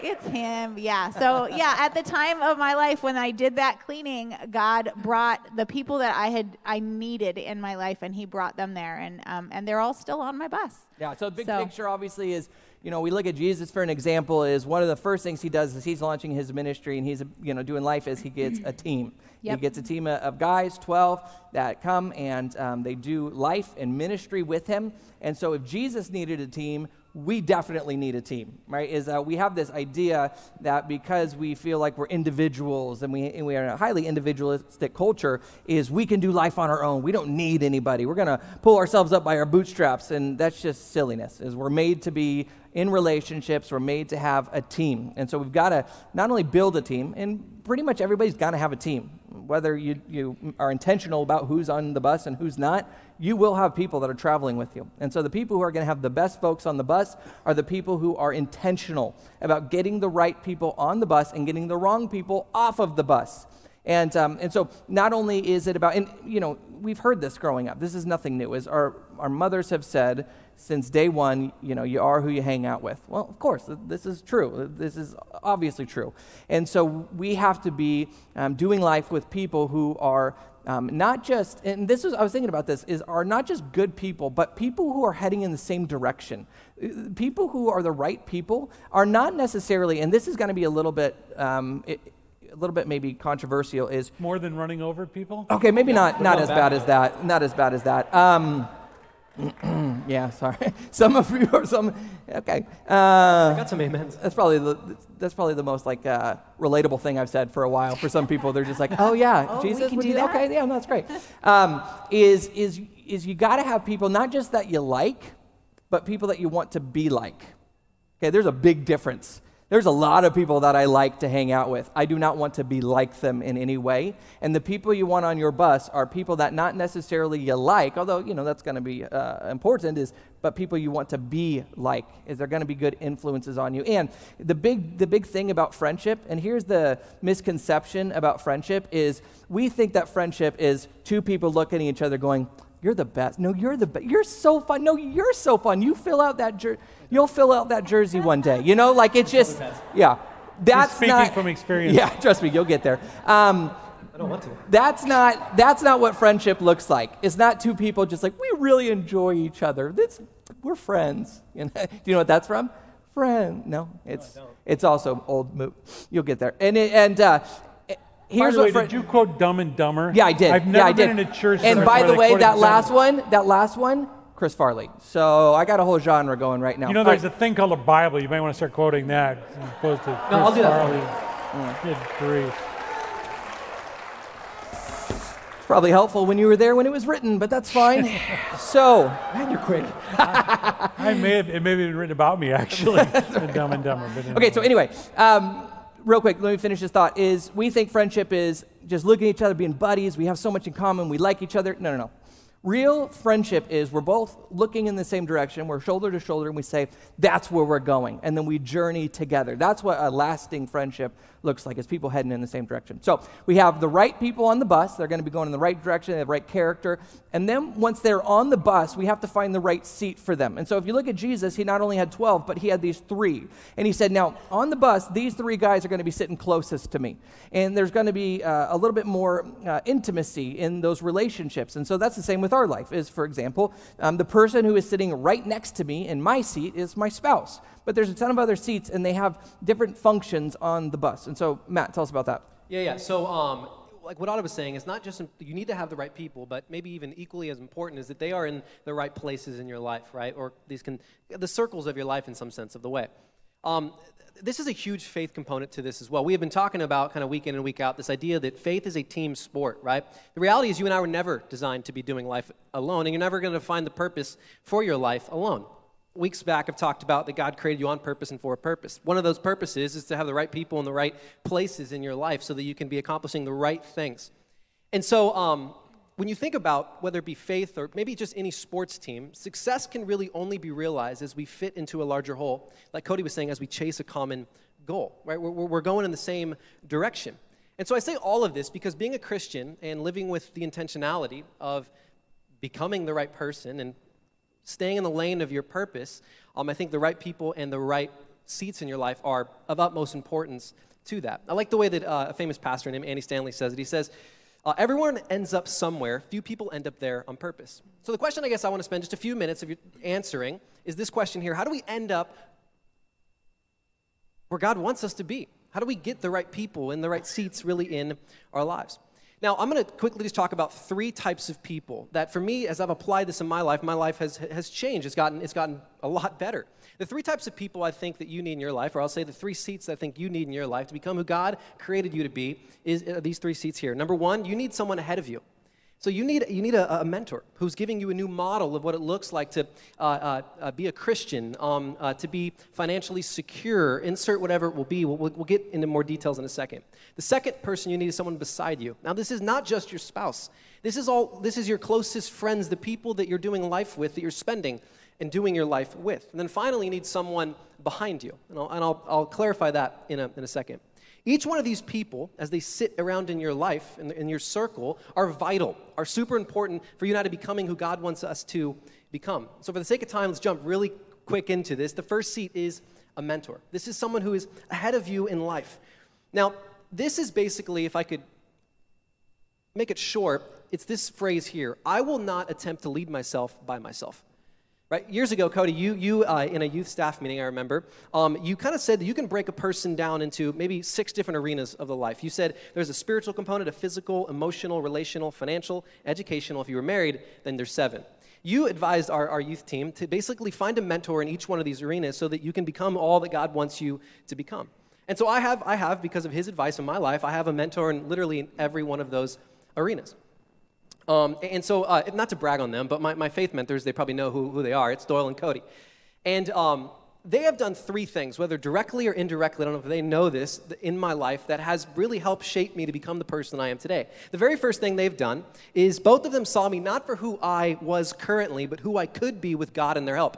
It's him. Yeah. So yeah, at the time of my life when I did that cleaning, God brought the people that I had I needed in my life, and He brought them there, and um, and they're all still on my bus. Yeah, so the big So- picture obviously is, you know, we look at Jesus for an example is one of the first things he does is he's launching his ministry and he's, you know, doing life as he gets a team. Yep. He gets a team of- guys, 12, that come and um, they do life and ministry with him. And so if Jesus needed a team, we definitely need a team, right? Is that we have this idea that because we feel like we're individuals and we, and we are in a highly individualistic culture, is we can do life on our own. We don't need anybody. We're going to pull ourselves up by our bootstraps, and that's just silliness. Is we're made to be in relationships, we're made to have a team. And so we've got to not only build a team, and pretty much everybody's got to have a team. Whether you, you are intentional about who's on the bus and who's not, you will have people that are traveling with you. And so the people who are going to have the best folks on the bus are the people who are intentional about getting the right people on the bus and getting the wrong people off of the bus. And, um, and so not only is it about, and you know, we've heard this growing up. This is nothing new. Is our, our mothers have said since day one, you know, you are who you hang out with. Well, of course, this is true. This is obviously true. And so we have to be um, doing life with people who are um, not just, and this is, I was thinking about this, is are not just good people, but people who are heading in the same direction. Uh, People who are the right people are not necessarily, and this is going to be a little bit, um, it, a little bit maybe controversial, is More than running over people? Okay, maybe not not as bad as that. Not as bad as that. Um, yeah, sorry. Some of you are some. Okay. Uh, Got some amens. that's probably the that's probably the most like uh, relatable thing I've said for a while. For some people, they're just like, oh yeah, Oh, we Jesus can would do do that? Okay, yeah, no, that's great. Um, is is is you got to have people not just that you like, but people that you want to be like. Okay, there's a big difference. There's a lot of people that I like to hang out with. I do not want to be like them in any way. And the people you want on your bus are people that not necessarily you like, although, you know, that's going to be uh, important, is but people you want to be like. Is they're going to be good influences on you. And the big, the big thing about friendship, and here's the misconception about friendship, is we think that friendship is two people looking at each other going, you're the best. No, you're the best. You're so fun. No, you're so fun. You fill out that jer- you'll fill out that jersey one day. You know, like it's just yeah. That's speaking not, from experience. Yeah, trust me, you'll get there. Um, I don't want to. that's not that's not what friendship looks like. It's not two people just like we really enjoy each other. That's we're friends. You know, do you know what that's from? Friend. No, it's it's also old. Mo- you'll get there. And it, and uh, By here's the way, what friend- did you quote Dumb and Dumber? yeah, I did. I've never yeah, I been did. in a church. And by the way, that last one, that last one, Chris Farley. So I got a whole genre going right now. You know, there's right. a thing called a Bible. You might want to start quoting that as opposed to. No, I'll do that for Farley. Good grief. It's probably helpful when you were there when it was written, but that's fine. so Man, you're quick. I may have, it may have been written about me actually. in Dumb and Dumber. But okay, so anyway, um, real quick, let me finish this thought. Is we think friendship is just looking at each other, being buddies. We have so much in common. We like each other. No, no, no. Real friendship is we're both looking in the same direction. We're shoulder to shoulder, and we say that's where we're going, and then we journey together. That's what a lasting friendship looks like. Is people heading in the same direction. So we have the right people on the bus. They're going to be going in the right direction. They have the right character. And then once they're on the bus, we have to find the right seat for them. And so if you look at Jesus, he not only had 12, but he had these three. And he said, Now, on the bus, these three guys are going to be sitting closest to me. And there's going to be uh, a little bit more uh, intimacy in those relationships. And so that's the same with our life, is, for example, um, the person who is sitting right next to me in my seat is my spouse. But there's a ton of other seats, and they have different functions on the bus. And so, Matt, tell us about that. Yeah, yeah. So, um, like what Otto was saying, it's not just you need to have the right people, but maybe even equally as important is that they are in the right places in your life, right? Or these can the circles of your life in some sense of the way. Um, this is a huge faith component to this as well. We have been talking about kind of week in and week out this idea that faith is a team sport, right? The reality is you and I were never designed to be doing life alone, and you're never going to find the purpose for your life alone weeks back I've talked about that God created you on purpose and for a purpose. One of those purposes is to have the right people in the right places in your life so that you can be accomplishing the right things. And so, um, when you think about whether it be faith or maybe just any sports team, success can really only be realized as we fit into a larger whole. Like Cody was saying, as we chase a common goal, right? We're, we're going in the same direction. And so I say all of this because being a Christian and living with the intentionality of becoming the right person and staying in the lane of your purpose, um, I think the right people and the right seats in your life are of utmost importance to that. I like the way that uh, a famous pastor named Andy Stanley says it. He says, uh, Everyone ends up somewhere, few people end up there on purpose. So, the question I guess I want to spend just a few minutes of answering is this question here How do we end up where God wants us to be? How do we get the right people in the right seats really in our lives? Now, I'm going to quickly just talk about three types of people that, for me, as I've applied this in my life, my life has, has changed. It's gotten, it's gotten a lot better. The three types of people I think that you need in your life, or I'll say the three seats that I think you need in your life to become who God created you to be, is uh, these three seats here. Number one, you need someone ahead of you. So you need, you need a, a mentor who's giving you a new model of what it looks like to uh, uh, uh, be a Christian, um, uh, to be financially secure, insert whatever it will be. We'll, we'll, get into more details in a second. The second person you need is someone beside you. Now, this is not just your spouse. This is, all, this is your closest friends, the people that you're doing life with, that you're spending and doing your life with. And then finally, you need someone behind you. And I'll, and I'll, I'll clarify that in a, in a second. Each one of these people, as they sit around in your life, in, in your circle, are vital, are super important for you now to becoming who God wants us to become. So, for the sake of time, let's jump really quick into this. The first seat is a mentor. This is someone who is ahead of you in life. Now, this is basically, if I could make it short, it's this phrase here I will not attempt to lead myself by myself. Right? Years ago, Cody, you, you uh, in a youth staff meeting, I remember, um, you kind of said that you can break a person down into maybe six different arenas of the life. You said there's a spiritual component, a physical, emotional, relational, financial, educational. If you were married, then there's seven. You advised our, our youth team to basically find a mentor in each one of these arenas so that you can become all that God wants you to become. And so I have, I have, because of his advice in my life, I have a mentor in literally every one of those arenas. Um, and so, uh, not to brag on them, but my, my faith mentors, they probably know who, who they are. It's Doyle and Cody. And um, they have done three things, whether directly or indirectly, I don't know if they know this, in my life that has really helped shape me to become the person I am today. The very first thing they've done is both of them saw me not for who I was currently, but who I could be with God and their help.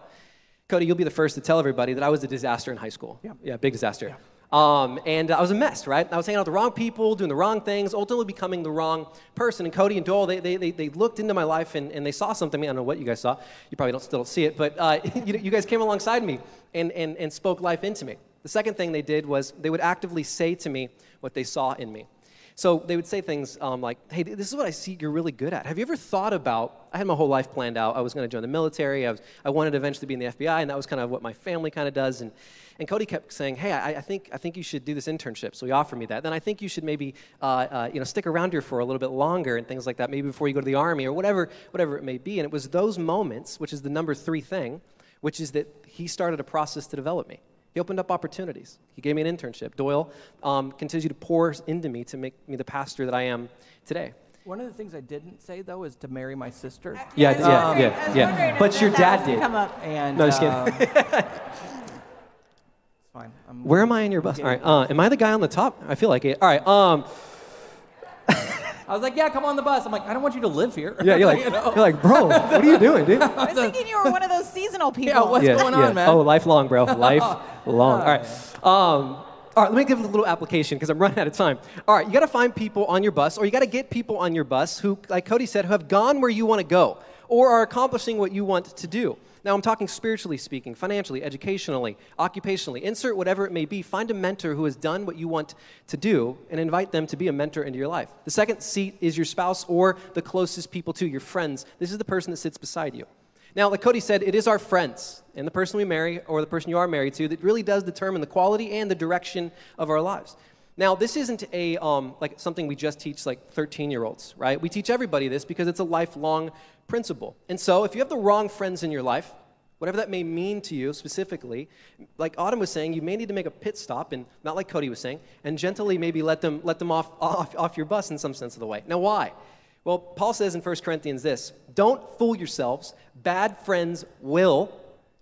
Cody, you'll be the first to tell everybody that I was a disaster in high school. Yeah. Yeah, big disaster. Yeah. Um, and I was a mess, right? I was hanging out with the wrong people, doing the wrong things, ultimately becoming the wrong person. And Cody and Doyle, they, they, they, they looked into my life and, and they saw something. I don't know what you guys saw. You probably don't, still don't see it, but uh, you, you guys came alongside me and, and, and spoke life into me. The second thing they did was they would actively say to me what they saw in me. So they would say things um, like, hey, this is what I see you're really good at. Have you ever thought about, I had my whole life planned out. I was going to join the military. I, was, I wanted to eventually be in the FBI, and that was kind of what my family kind of does. And, and Cody kept saying, hey, I, I, think, I think you should do this internship. So he offered me that. Then I think you should maybe, uh, uh, you know, stick around here for a little bit longer and things like that, maybe before you go to the army or whatever, whatever it may be. And it was those moments, which is the number three thing, which is that he started a process to develop me. He opened up opportunities. He gave me an internship. Doyle um, continues to pour into me to make me the pastor that I am today. One of the things I didn't say though is to marry my sister. Yeah, I yeah, wondering- yeah, yeah. But your dad did. Come up. And No, just kidding. um, it's fine. I'm Where am I in your bus? All right. Uh, am I the guy on the top? I feel like it. All right. Um, I was like, yeah, come on the bus. I'm like, I don't want you to live here. yeah, you're like, You know? you're like, bro, what are you doing, dude? I was thinking you were one of those seasonal people. Yeah, what's yeah, going yeah. on, man? Oh, lifelong, bro. Lifelong. All right. Um, all right, let me give a little application because I'm running out of time. All right, you got to find people on your bus, or you got to get people on your bus who, like Cody said, who have gone where you want to go or are accomplishing what you want to do. Now, I'm talking spiritually speaking, financially, educationally, occupationally. Insert whatever it may be. Find a mentor who has done what you want to do and invite them to be a mentor into your life. The second seat is your spouse or the closest people to your friends. This is the person that sits beside you. Now, like Cody said, it is our friends and the person we marry or the person you are married to that really does determine the quality and the direction of our lives. Now, this isn't a um, like something we just teach like 13 year olds, right? We teach everybody this because it's a lifelong principle. And so, if you have the wrong friends in your life, whatever that may mean to you specifically, like Autumn was saying, you may need to make a pit stop, and not like Cody was saying, and gently maybe let them let them off off, off your bus in some sense of the way. Now, why? Well, Paul says in 1 Corinthians this don't fool yourselves, bad friends will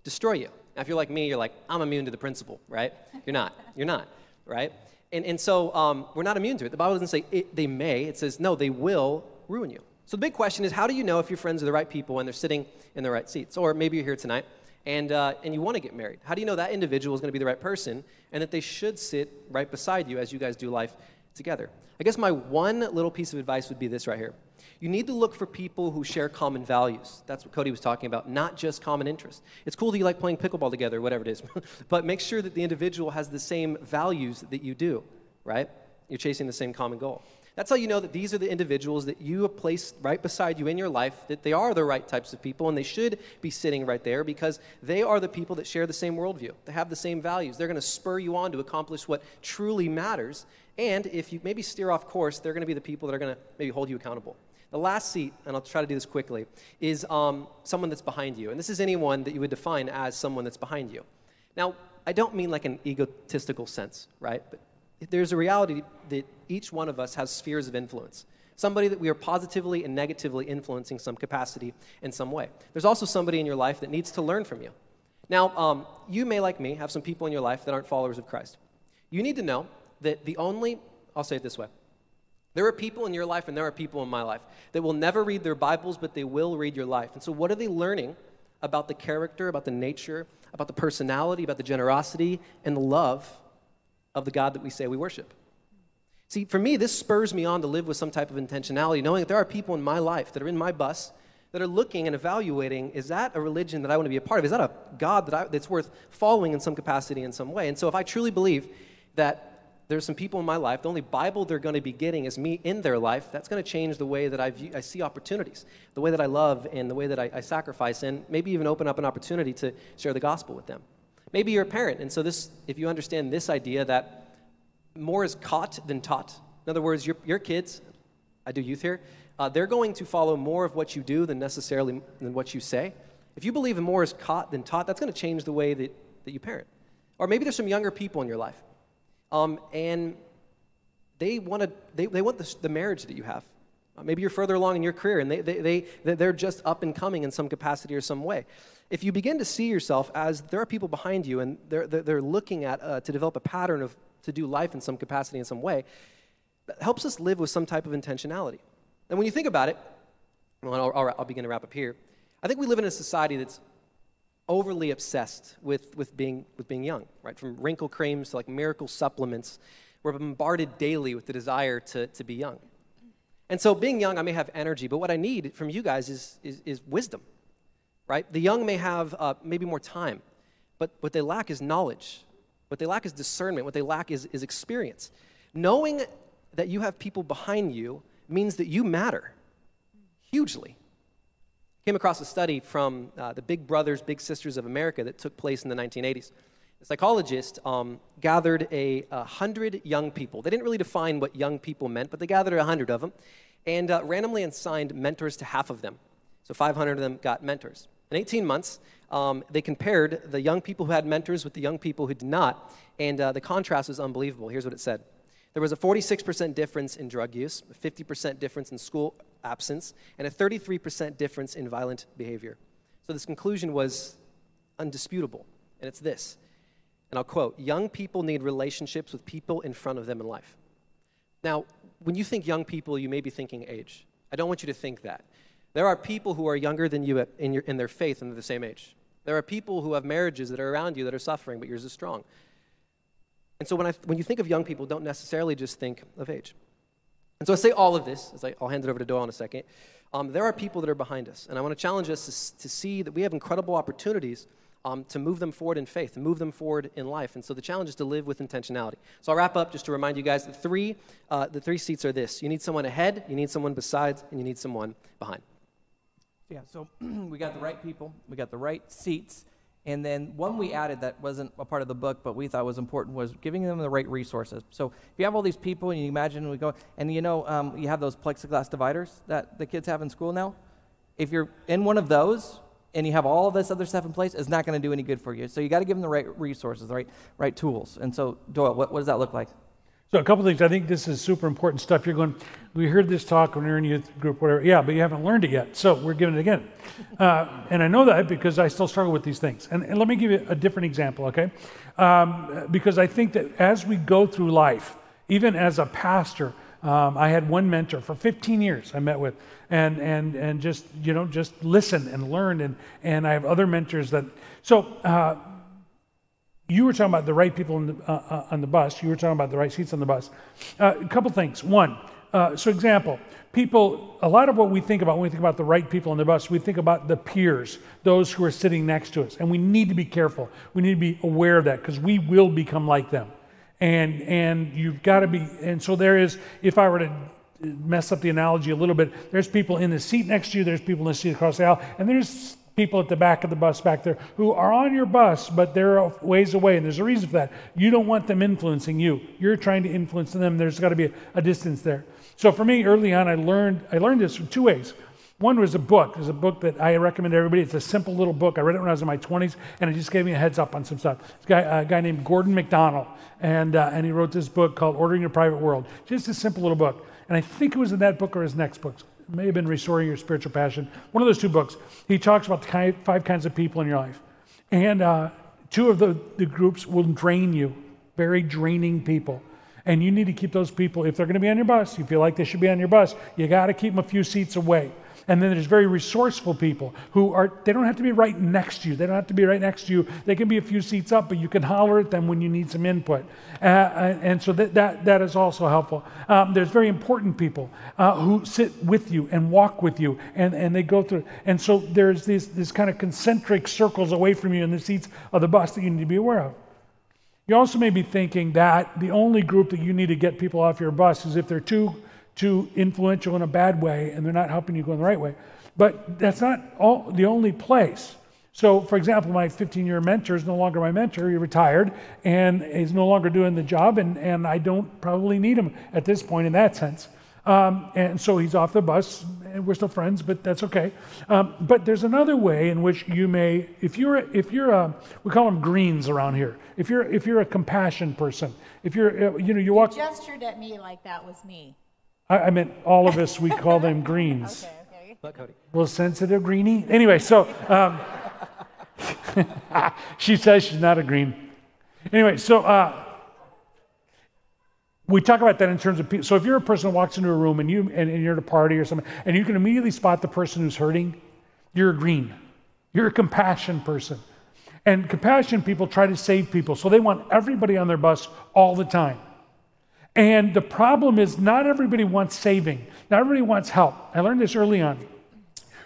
destroy you. Now, if you're like me, you're like, I'm immune to the principle, right? You're not. You're not, right? And, and so um, we're not immune to it. The Bible doesn't say it, they may, it says, no, they will ruin you. So the big question is, how do you know if your friends are the right people when they're sitting in the right seats? Or maybe you're here tonight and, uh, and you want to get married. How do you know that individual is going to be the right person and that they should sit right beside you as you guys do life together? I guess my one little piece of advice would be this right here. You need to look for people who share common values. That's what Cody was talking about, not just common interests. It's cool that you like playing pickleball together, whatever it is, but make sure that the individual has the same values that you do, right? You're chasing the same common goal. That's how you know that these are the individuals that you have placed right beside you in your life, that they are the right types of people, and they should be sitting right there because they are the people that share the same worldview. They have the same values. They're going to spur you on to accomplish what truly matters And if you maybe steer off course, they're going to be the people that are going to maybe hold you accountable. The last seat, and I'll try to do this quickly, is um, someone that's behind you. And this is anyone that you would define as someone that's behind you. Now, I don't mean like an egotistical sense, right? But there's a reality that each one of us has spheres of influence. Somebody that we are positively and negatively influencing some capacity in some way. There's also somebody in your life that needs to learn from you. Now, um, you may, like me, have some people in your life that aren't followers of Christ. You need to know that the only, I'll say it this way there are people in your life and there are people in my life that will never read their Bibles, but they will read your life. And so, what are they learning about the character, about the nature, about the personality, about the generosity, and the love of the God that we say we worship? See, for me, this spurs me on to live with some type of intentionality, knowing that there are people in my life that are in my bus that are looking and evaluating is that a religion that I want to be a part of? Is that a God that I, that's worth following in some capacity, in some way? And so, if I truly believe that there's some people in my life, the only Bible they're going to be getting is me in their life, that's going to change the way that I, view, I see opportunities, the way that I love, and the way that I, I sacrifice, and maybe even open up an opportunity to share the gospel with them. Maybe you're a parent, and so this, if you understand this idea that more is caught than taught. In other words, your, your kids, I do youth here, uh, they're going to follow more of what you do than necessarily than what you say. If you believe in more is caught than taught, that's going to change the way that, that you parent. Or maybe there's some younger people in your life, um, and they want to they, they want the, the marriage that you have. Uh, maybe you're further along in your career, and they, they, they, they're just up and coming in some capacity or some way. If you begin to see yourself as there are people behind you, and they're, they're, looking at uh, to develop a pattern of to do life in some capacity in some way, that helps us live with some type of intentionality. And when you think about it, well, I'll, I'll, I'll begin to wrap up here. I think we live in a society that's overly obsessed with, with, being, with being young, right? From wrinkle creams to like miracle supplements, we're bombarded daily with the desire to, to be young. And so, being young, I may have energy, but what I need from you guys is, is, is wisdom, right? The young may have uh, maybe more time, but what they lack is knowledge. What they lack is discernment. What they lack is, is experience. Knowing that you have people behind you means that you matter hugely. Came across a study from uh, the Big Brothers, Big Sisters of America that took place in the 1980s. The psychologist um, gathered a, a, hundred young people. They didn't really define what young people meant, but they gathered a hundred of them and uh, randomly assigned mentors to half of them. So 500 of them got mentors. In 18 months, um, they compared the young people who had mentors with the young people who did not, and uh, the contrast was unbelievable. Here's what it said there was a 46% difference in drug use, a 50% difference in school absence, and a 33% difference in violent behavior. So this conclusion was undisputable, and it's this. And I'll quote Young people need relationships with people in front of them in life. Now, when you think young people, you may be thinking age. I don't want you to think that. There are people who are younger than you in, your, in their faith and they're the same age. There are people who have marriages that are around you that are suffering, but yours is strong. And so when, I, when you think of young people, don't necessarily just think of age. And so I say all of this, as I, will hand it over to Doyle in a second. Um, there are people that are behind us, and I want to challenge us to, to see that we have incredible opportunities um, to move them forward in faith, to move them forward in life. And so the challenge is to live with intentionality. So I'll wrap up just to remind you guys the three, uh, the three seats are this you need someone ahead, you need someone besides, and you need someone behind. Yeah, so we got the right people, we got the right seats, and then one we added that wasn't a part of the book, but we thought was important was giving them the right resources. So if you have all these people, and you imagine we go, and you know, um, you have those plexiglass dividers that the kids have in school now. If you're in one of those and you have all this other stuff in place, it's not going to do any good for you. So you got to give them the right resources, the right, right tools. And so, Doyle, what, what does that look like? So a couple things. I think this is super important stuff. You're going. We heard this talk when were in youth group, whatever. Yeah, but you haven't learned it yet. So we're giving it again. Uh, and I know that because I still struggle with these things. And, and let me give you a different example, okay? Um, because I think that as we go through life, even as a pastor, um, I had one mentor for 15 years I met with, and and and just you know just listen and learn, and and I have other mentors that. So uh, you were talking about the right people the, uh, uh, on the bus. You were talking about the right seats on the bus. Uh, a couple things. One, uh, so example, people, a lot of what we think about when we think about the right people on the bus, we think about the peers, those who are sitting next to us. And we need to be careful. We need to be aware of that because we will become like them. And, and you've got to be, and so there is, if I were to mess up the analogy a little bit, there's people in the seat next to you, there's people in the seat across the aisle, and there's people at the back of the bus back there who are on your bus, but they're ways away. And there's a reason for that. You don't want them influencing you. You're trying to influence them. There's got to be a, a distance there. So for me, early on, I learned I learned this from two ways. One was a book. It's a book that I recommend to everybody. It's a simple little book. I read it when I was in my 20s, and it just gave me a heads up on some stuff. It's a guy, a guy named Gordon MacDonald, and, uh, and he wrote this book called Ordering Your Private World. Just a simple little book. And I think it was in that book or his next book. It may have been Restoring Your Spiritual Passion. One of those two books. He talks about the kind, five kinds of people in your life. And uh, two of the, the groups will drain you, very draining people. And you need to keep those people, if they're going to be on your bus, you feel like they should be on your bus, you got to keep them a few seats away. And then there's very resourceful people who are, they don't have to be right next to you. They don't have to be right next to you. They can be a few seats up, but you can holler at them when you need some input. Uh, and so that, that, that is also helpful. Um, there's very important people uh, who sit with you and walk with you, and, and they go through. And so there's these, this kind of concentric circles away from you in the seats of the bus that you need to be aware of. You also may be thinking that the only group that you need to get people off your bus is if they're too too influential in a bad way and they're not helping you go in the right way. But that's not all, the only place. So, for example, my 15 year mentor is no longer my mentor. He retired and he's no longer doing the job, and, and I don't probably need him at this point in that sense. Um, and so he's off the bus, and we're still friends, but that's okay. Um, but there's another way in which you may, if you're, if you're a, we call them greens around here. If you're, if you're a compassion person, if you're, uh, you know, you walk. gestured at me like that was me. I, I meant all of us, we call them greens. Okay, okay. Look, Cody. A little sensitive greenie. Anyway, so um, she says she's not a green. Anyway, so uh, we talk about that in terms of people. So if you're a person who walks into a room and you and, and you're at a party or something, and you can immediately spot the person who's hurting, you're a green. You're a compassion person. And compassion people try to save people, so they want everybody on their bus all the time. And the problem is, not everybody wants saving. Not everybody wants help. I learned this early on.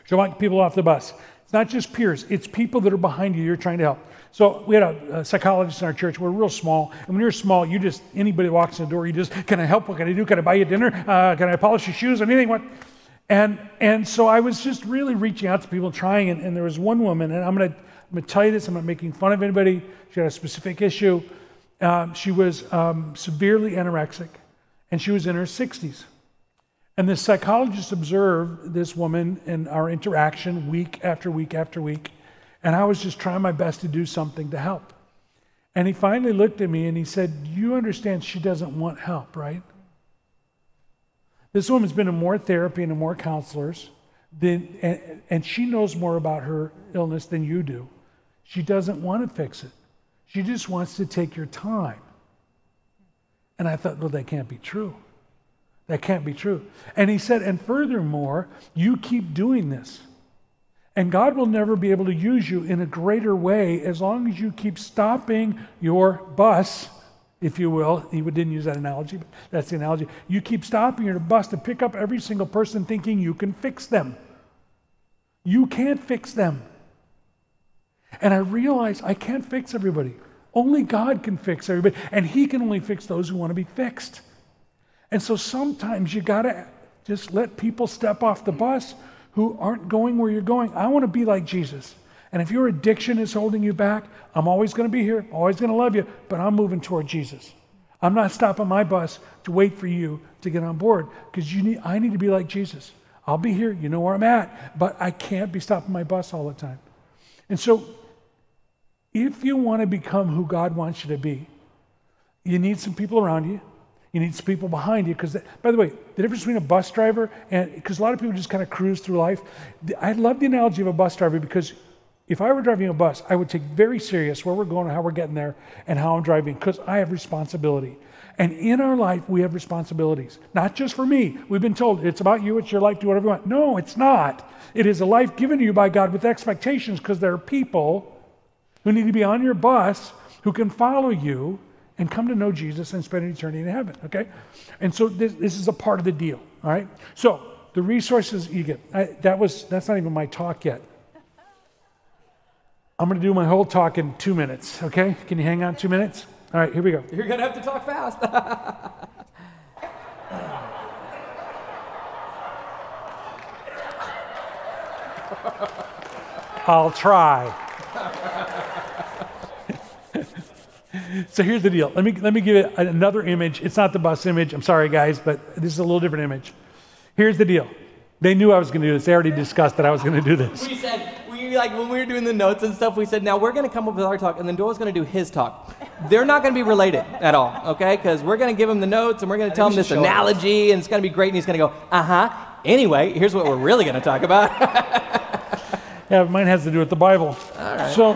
So I want people off the bus. It's not just peers, it's people that are behind you you're trying to help. So we had a, a psychologist in our church. We're real small. And when you're small, you just, anybody walks in the door, you just, can I help? What can I do? Can I buy you dinner? Uh, can I polish your shoes? Anything? What? And, and so I was just really reaching out to people, trying. And, and there was one woman, and I'm to I'm to tell you this. I'm not making fun of anybody. She had a specific issue. Um, she was um, severely anorexic, and she was in her 60s. And the psychologist observed this woman in our interaction week after week after week. And I was just trying my best to do something to help. And he finally looked at me and he said, You understand she doesn't want help, right? This woman's been in more therapy and in more counselors, than, and, and she knows more about her illness than you do. She doesn't want to fix it. She just wants to take your time. And I thought, well, that can't be true. That can't be true. And he said, and furthermore, you keep doing this. And God will never be able to use you in a greater way as long as you keep stopping your bus, if you will. He didn't use that analogy, but that's the analogy. You keep stopping your bus to pick up every single person thinking you can fix them. You can't fix them. And I realize I can't fix everybody. Only God can fix everybody, and He can only fix those who want to be fixed. And so sometimes you got to just let people step off the bus who aren't going where you're going. I want to be like Jesus. And if your addiction is holding you back, I'm always going to be here, always going to love you, but I'm moving toward Jesus. I'm not stopping my bus to wait for you to get on board because you need, I need to be like Jesus. I'll be here, you know where I'm at, but I can't be stopping my bus all the time. And so, if you want to become who God wants you to be, you need some people around you. You need some people behind you. Because, by the way, the difference between a bus driver and, because a lot of people just kind of cruise through life. I love the analogy of a bus driver because if I were driving a bus, I would take very serious where we're going how we're getting there and how I'm driving because I have responsibility. And in our life, we have responsibilities. Not just for me. We've been told it's about you, it's your life, do whatever you want. No, it's not. It is a life given to you by God with expectations because there are people who need to be on your bus who can follow you and come to know Jesus and spend an eternity in heaven, okay? And so this, this is a part of the deal, all right? So the resources you get, I, that was, that's not even my talk yet. I'm going to do my whole talk in two minutes, okay? Can you hang on two minutes? All right, here we go. You're going to have to talk fast. I'll try. So here's the deal. Let me, let me give it another image. It's not the bus image. I'm sorry, guys, but this is a little different image. Here's the deal. They knew I was going to do this. They already discussed that I was going to do this. We said, we like when we were doing the notes and stuff, we said, now we're going to come up with our talk, and then Doyle's going to do his talk. They're not going to be related at all, okay? Because we're going to give him the notes, and we're going to tell him this should show it. analogy, and it's going to be great, and he's going to go, uh huh. Anyway, here's what we're really going to talk about. Yeah, mine has to do with the Bible. So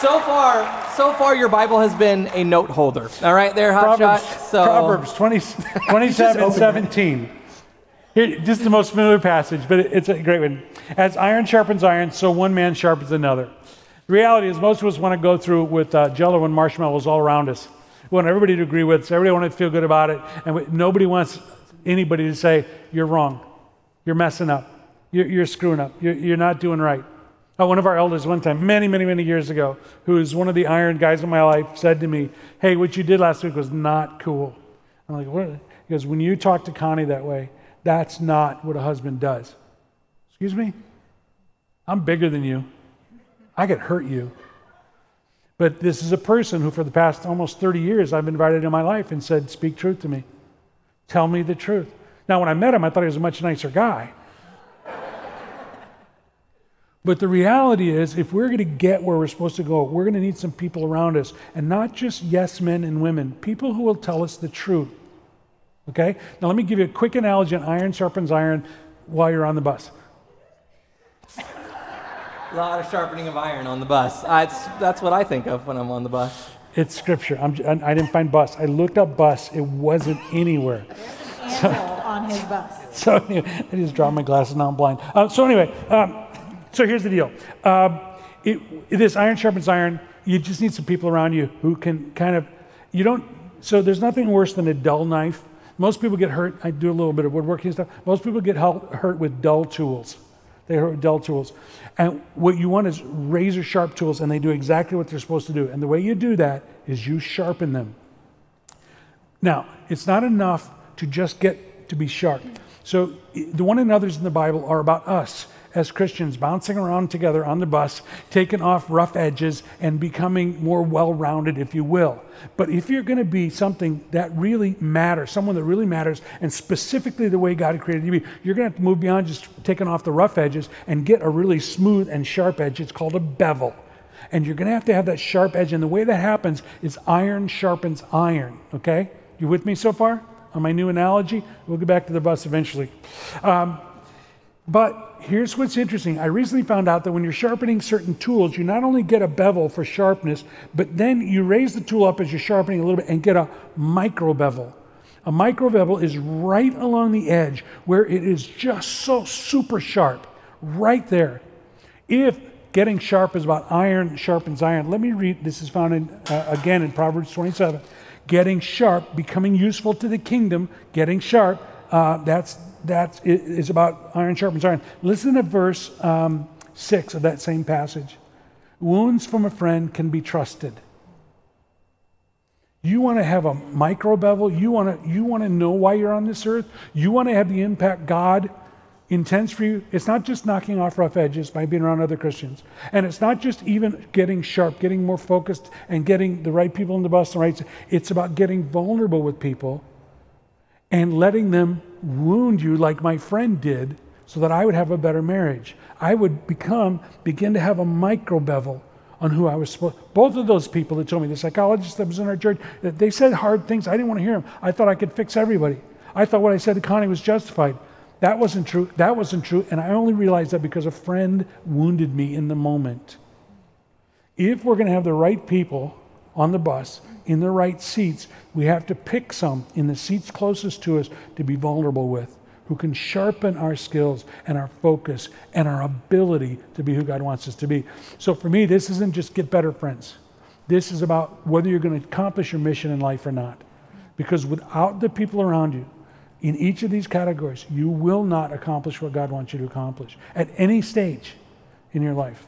so far, so far, your Bible has been a note holder. All right, there, hot Proverbs, shot. So Proverbs 20, 27, 17. Here, this is the most familiar passage, but it- it's a great one. As iron sharpens iron, so one man sharpens another. The reality is, most of us want to go through with uh, jello and marshmallows all around us. We want everybody to agree with us, everybody want to feel good about it, and we, nobody wants anybody to say, You're wrong. You're messing up. You're, you're screwing up. You're, you're not doing right. Uh, one of our elders, one time, many, many, many years ago, who is one of the iron guys in my life, said to me, Hey, what you did last week was not cool. I'm like, What? He goes, When you talk to Connie that way, that's not what a husband does. Excuse me? I'm bigger than you. I could hurt you. But this is a person who, for the past almost 30 years, I've invited in my life and said, Speak truth to me. Tell me the truth. Now, when I met him, I thought he was a much nicer guy. But the reality is, if we're going to get where we're supposed to go, we're going to need some people around us, and not just yes men and women, people who will tell us the truth. Okay? Now, let me give you a quick analogy on iron sharpens iron while you're on the bus. a lot of sharpening of iron on the bus. It's, that's what I think of when I'm on the bus. It's scripture. I'm, I didn't find bus. I looked up bus, it wasn't anywhere. Animal on his bus. So anyway, I just dropped my glasses. Now I'm blind. Uh, so anyway, um, so here's the deal. Um, it, this iron sharpens iron. You just need some people around you who can kind of. You don't. So there's nothing worse than a dull knife. Most people get hurt. I do a little bit of woodworking stuff. Most people get hurt with dull tools. They hurt dull tools. And what you want is razor sharp tools, and they do exactly what they're supposed to do. And the way you do that is you sharpen them. Now, it's not enough to just get to be sharp. So, the one another's in the Bible are about us as Christians bouncing around together on the bus, taking off rough edges, and becoming more well rounded, if you will. But if you're going to be something that really matters, someone that really matters, and specifically the way God created you you're going to have to move beyond just taking off the rough edges and get a really smooth and sharp edge. It's called a bevel. And you're going to have to have that sharp edge. And the way that happens is iron sharpens iron. Okay? You with me so far on my new analogy? We'll get back to the bus eventually. Um, but here's what's interesting. I recently found out that when you're sharpening certain tools, you not only get a bevel for sharpness, but then you raise the tool up as you're sharpening a little bit and get a micro bevel. A micro bevel is right along the edge where it is just so super sharp, right there. If getting sharp is about iron sharpens iron, let me read. This is found in, uh, again in Proverbs 27. Getting sharp, becoming useful to the kingdom, getting sharp, uh, that's, that's, it is about iron sharpens iron. Listen to verse um, 6 of that same passage. Wounds from a friend can be trusted. You want to have a micro bevel. You want to, you want to know why you're on this earth. You want to have the impact God intends for you. It's not just knocking off rough edges by being around other Christians. And it's not just even getting sharp, getting more focused, and getting the right people in the bus. The right, it's about getting vulnerable with people and letting them wound you like my friend did so that I would have a better marriage. I would become, begin to have a micro bevel on who I was supposed. Both of those people that told me, the psychologist that was in our church, they said hard things. I didn't want to hear them. I thought I could fix everybody. I thought what I said to Connie was justified. That wasn't true. That wasn't true. And I only realized that because a friend wounded me in the moment. If we're going to have the right people on the bus in the right seats, we have to pick some in the seats closest to us to be vulnerable with, who can sharpen our skills and our focus and our ability to be who God wants us to be. So for me, this isn't just get better friends. This is about whether you're going to accomplish your mission in life or not. Because without the people around you, in each of these categories, you will not accomplish what God wants you to accomplish at any stage in your life.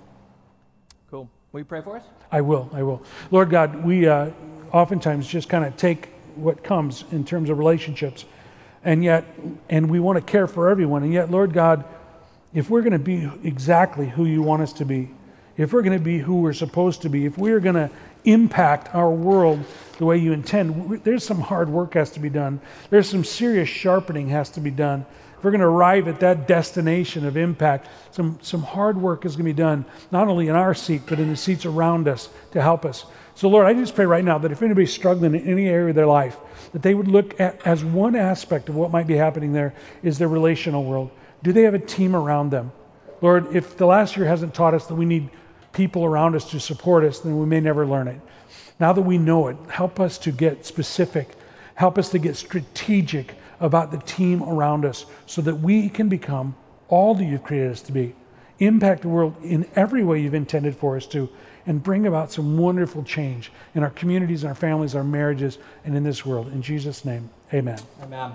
Cool. Will you pray for us? I will, I will. Lord God, we uh, oftentimes just kind of take what comes in terms of relationships, and yet, and we want to care for everyone, and yet, Lord God, if we're going to be exactly who you want us to be, if we're going to be who we're supposed to be, if we're going to impact our world the way you intend, there's some hard work has to be done. There's some serious sharpening has to be done. If we're going to arrive at that destination of impact, some, some hard work is going to be done, not only in our seat, but in the seats around us to help us. So, Lord, I just pray right now that if anybody's struggling in any area of their life, that they would look at as one aspect of what might be happening there is their relational world. Do they have a team around them? Lord, if the last year hasn't taught us that we need people around us to support us, then we may never learn it. Now that we know it, help us to get specific, help us to get strategic about the team around us so that we can become all that you've created us to be, impact the world in every way you've intended for us to, and bring about some wonderful change in our communities, our families, our marriages, and in this world. In Jesus' name, amen. Amen.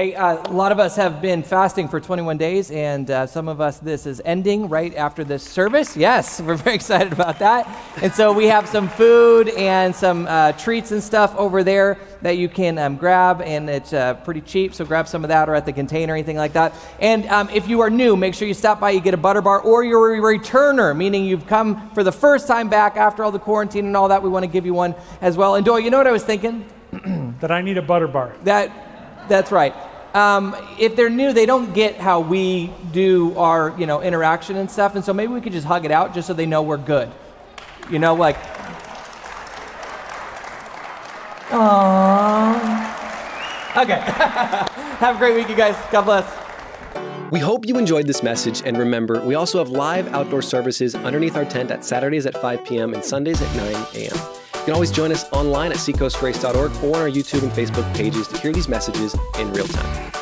Hey, uh, a lot of us have been fasting for 21 days, and uh, some of us, this is ending right after this service. Yes, we're very excited about that. And so we have some food and some uh, treats and stuff over there that you can um, grab, and it's uh, pretty cheap, so grab some of that or at the container, or anything like that. And um, if you are new, make sure you stop by, you get a butter bar, or you're a returner, meaning you've come for the first time back after all the quarantine and all that. We want to give you one as well. And Doyle, you know what I was thinking? That I need a butter bar. That, that's right. Um, if they're new, they don't get how we do our, you know, interaction and stuff, and so maybe we could just hug it out just so they know we're good. You know, like. Aww. Okay. Have a great week, you guys. God bless. We hope you enjoyed this message, and remember, we also have live outdoor services underneath our tent at Saturdays at 5 p.m. and Sundays at 9 a.m. You can always join us online at seacoastgrace.org or on our YouTube and Facebook pages to hear these messages in real time.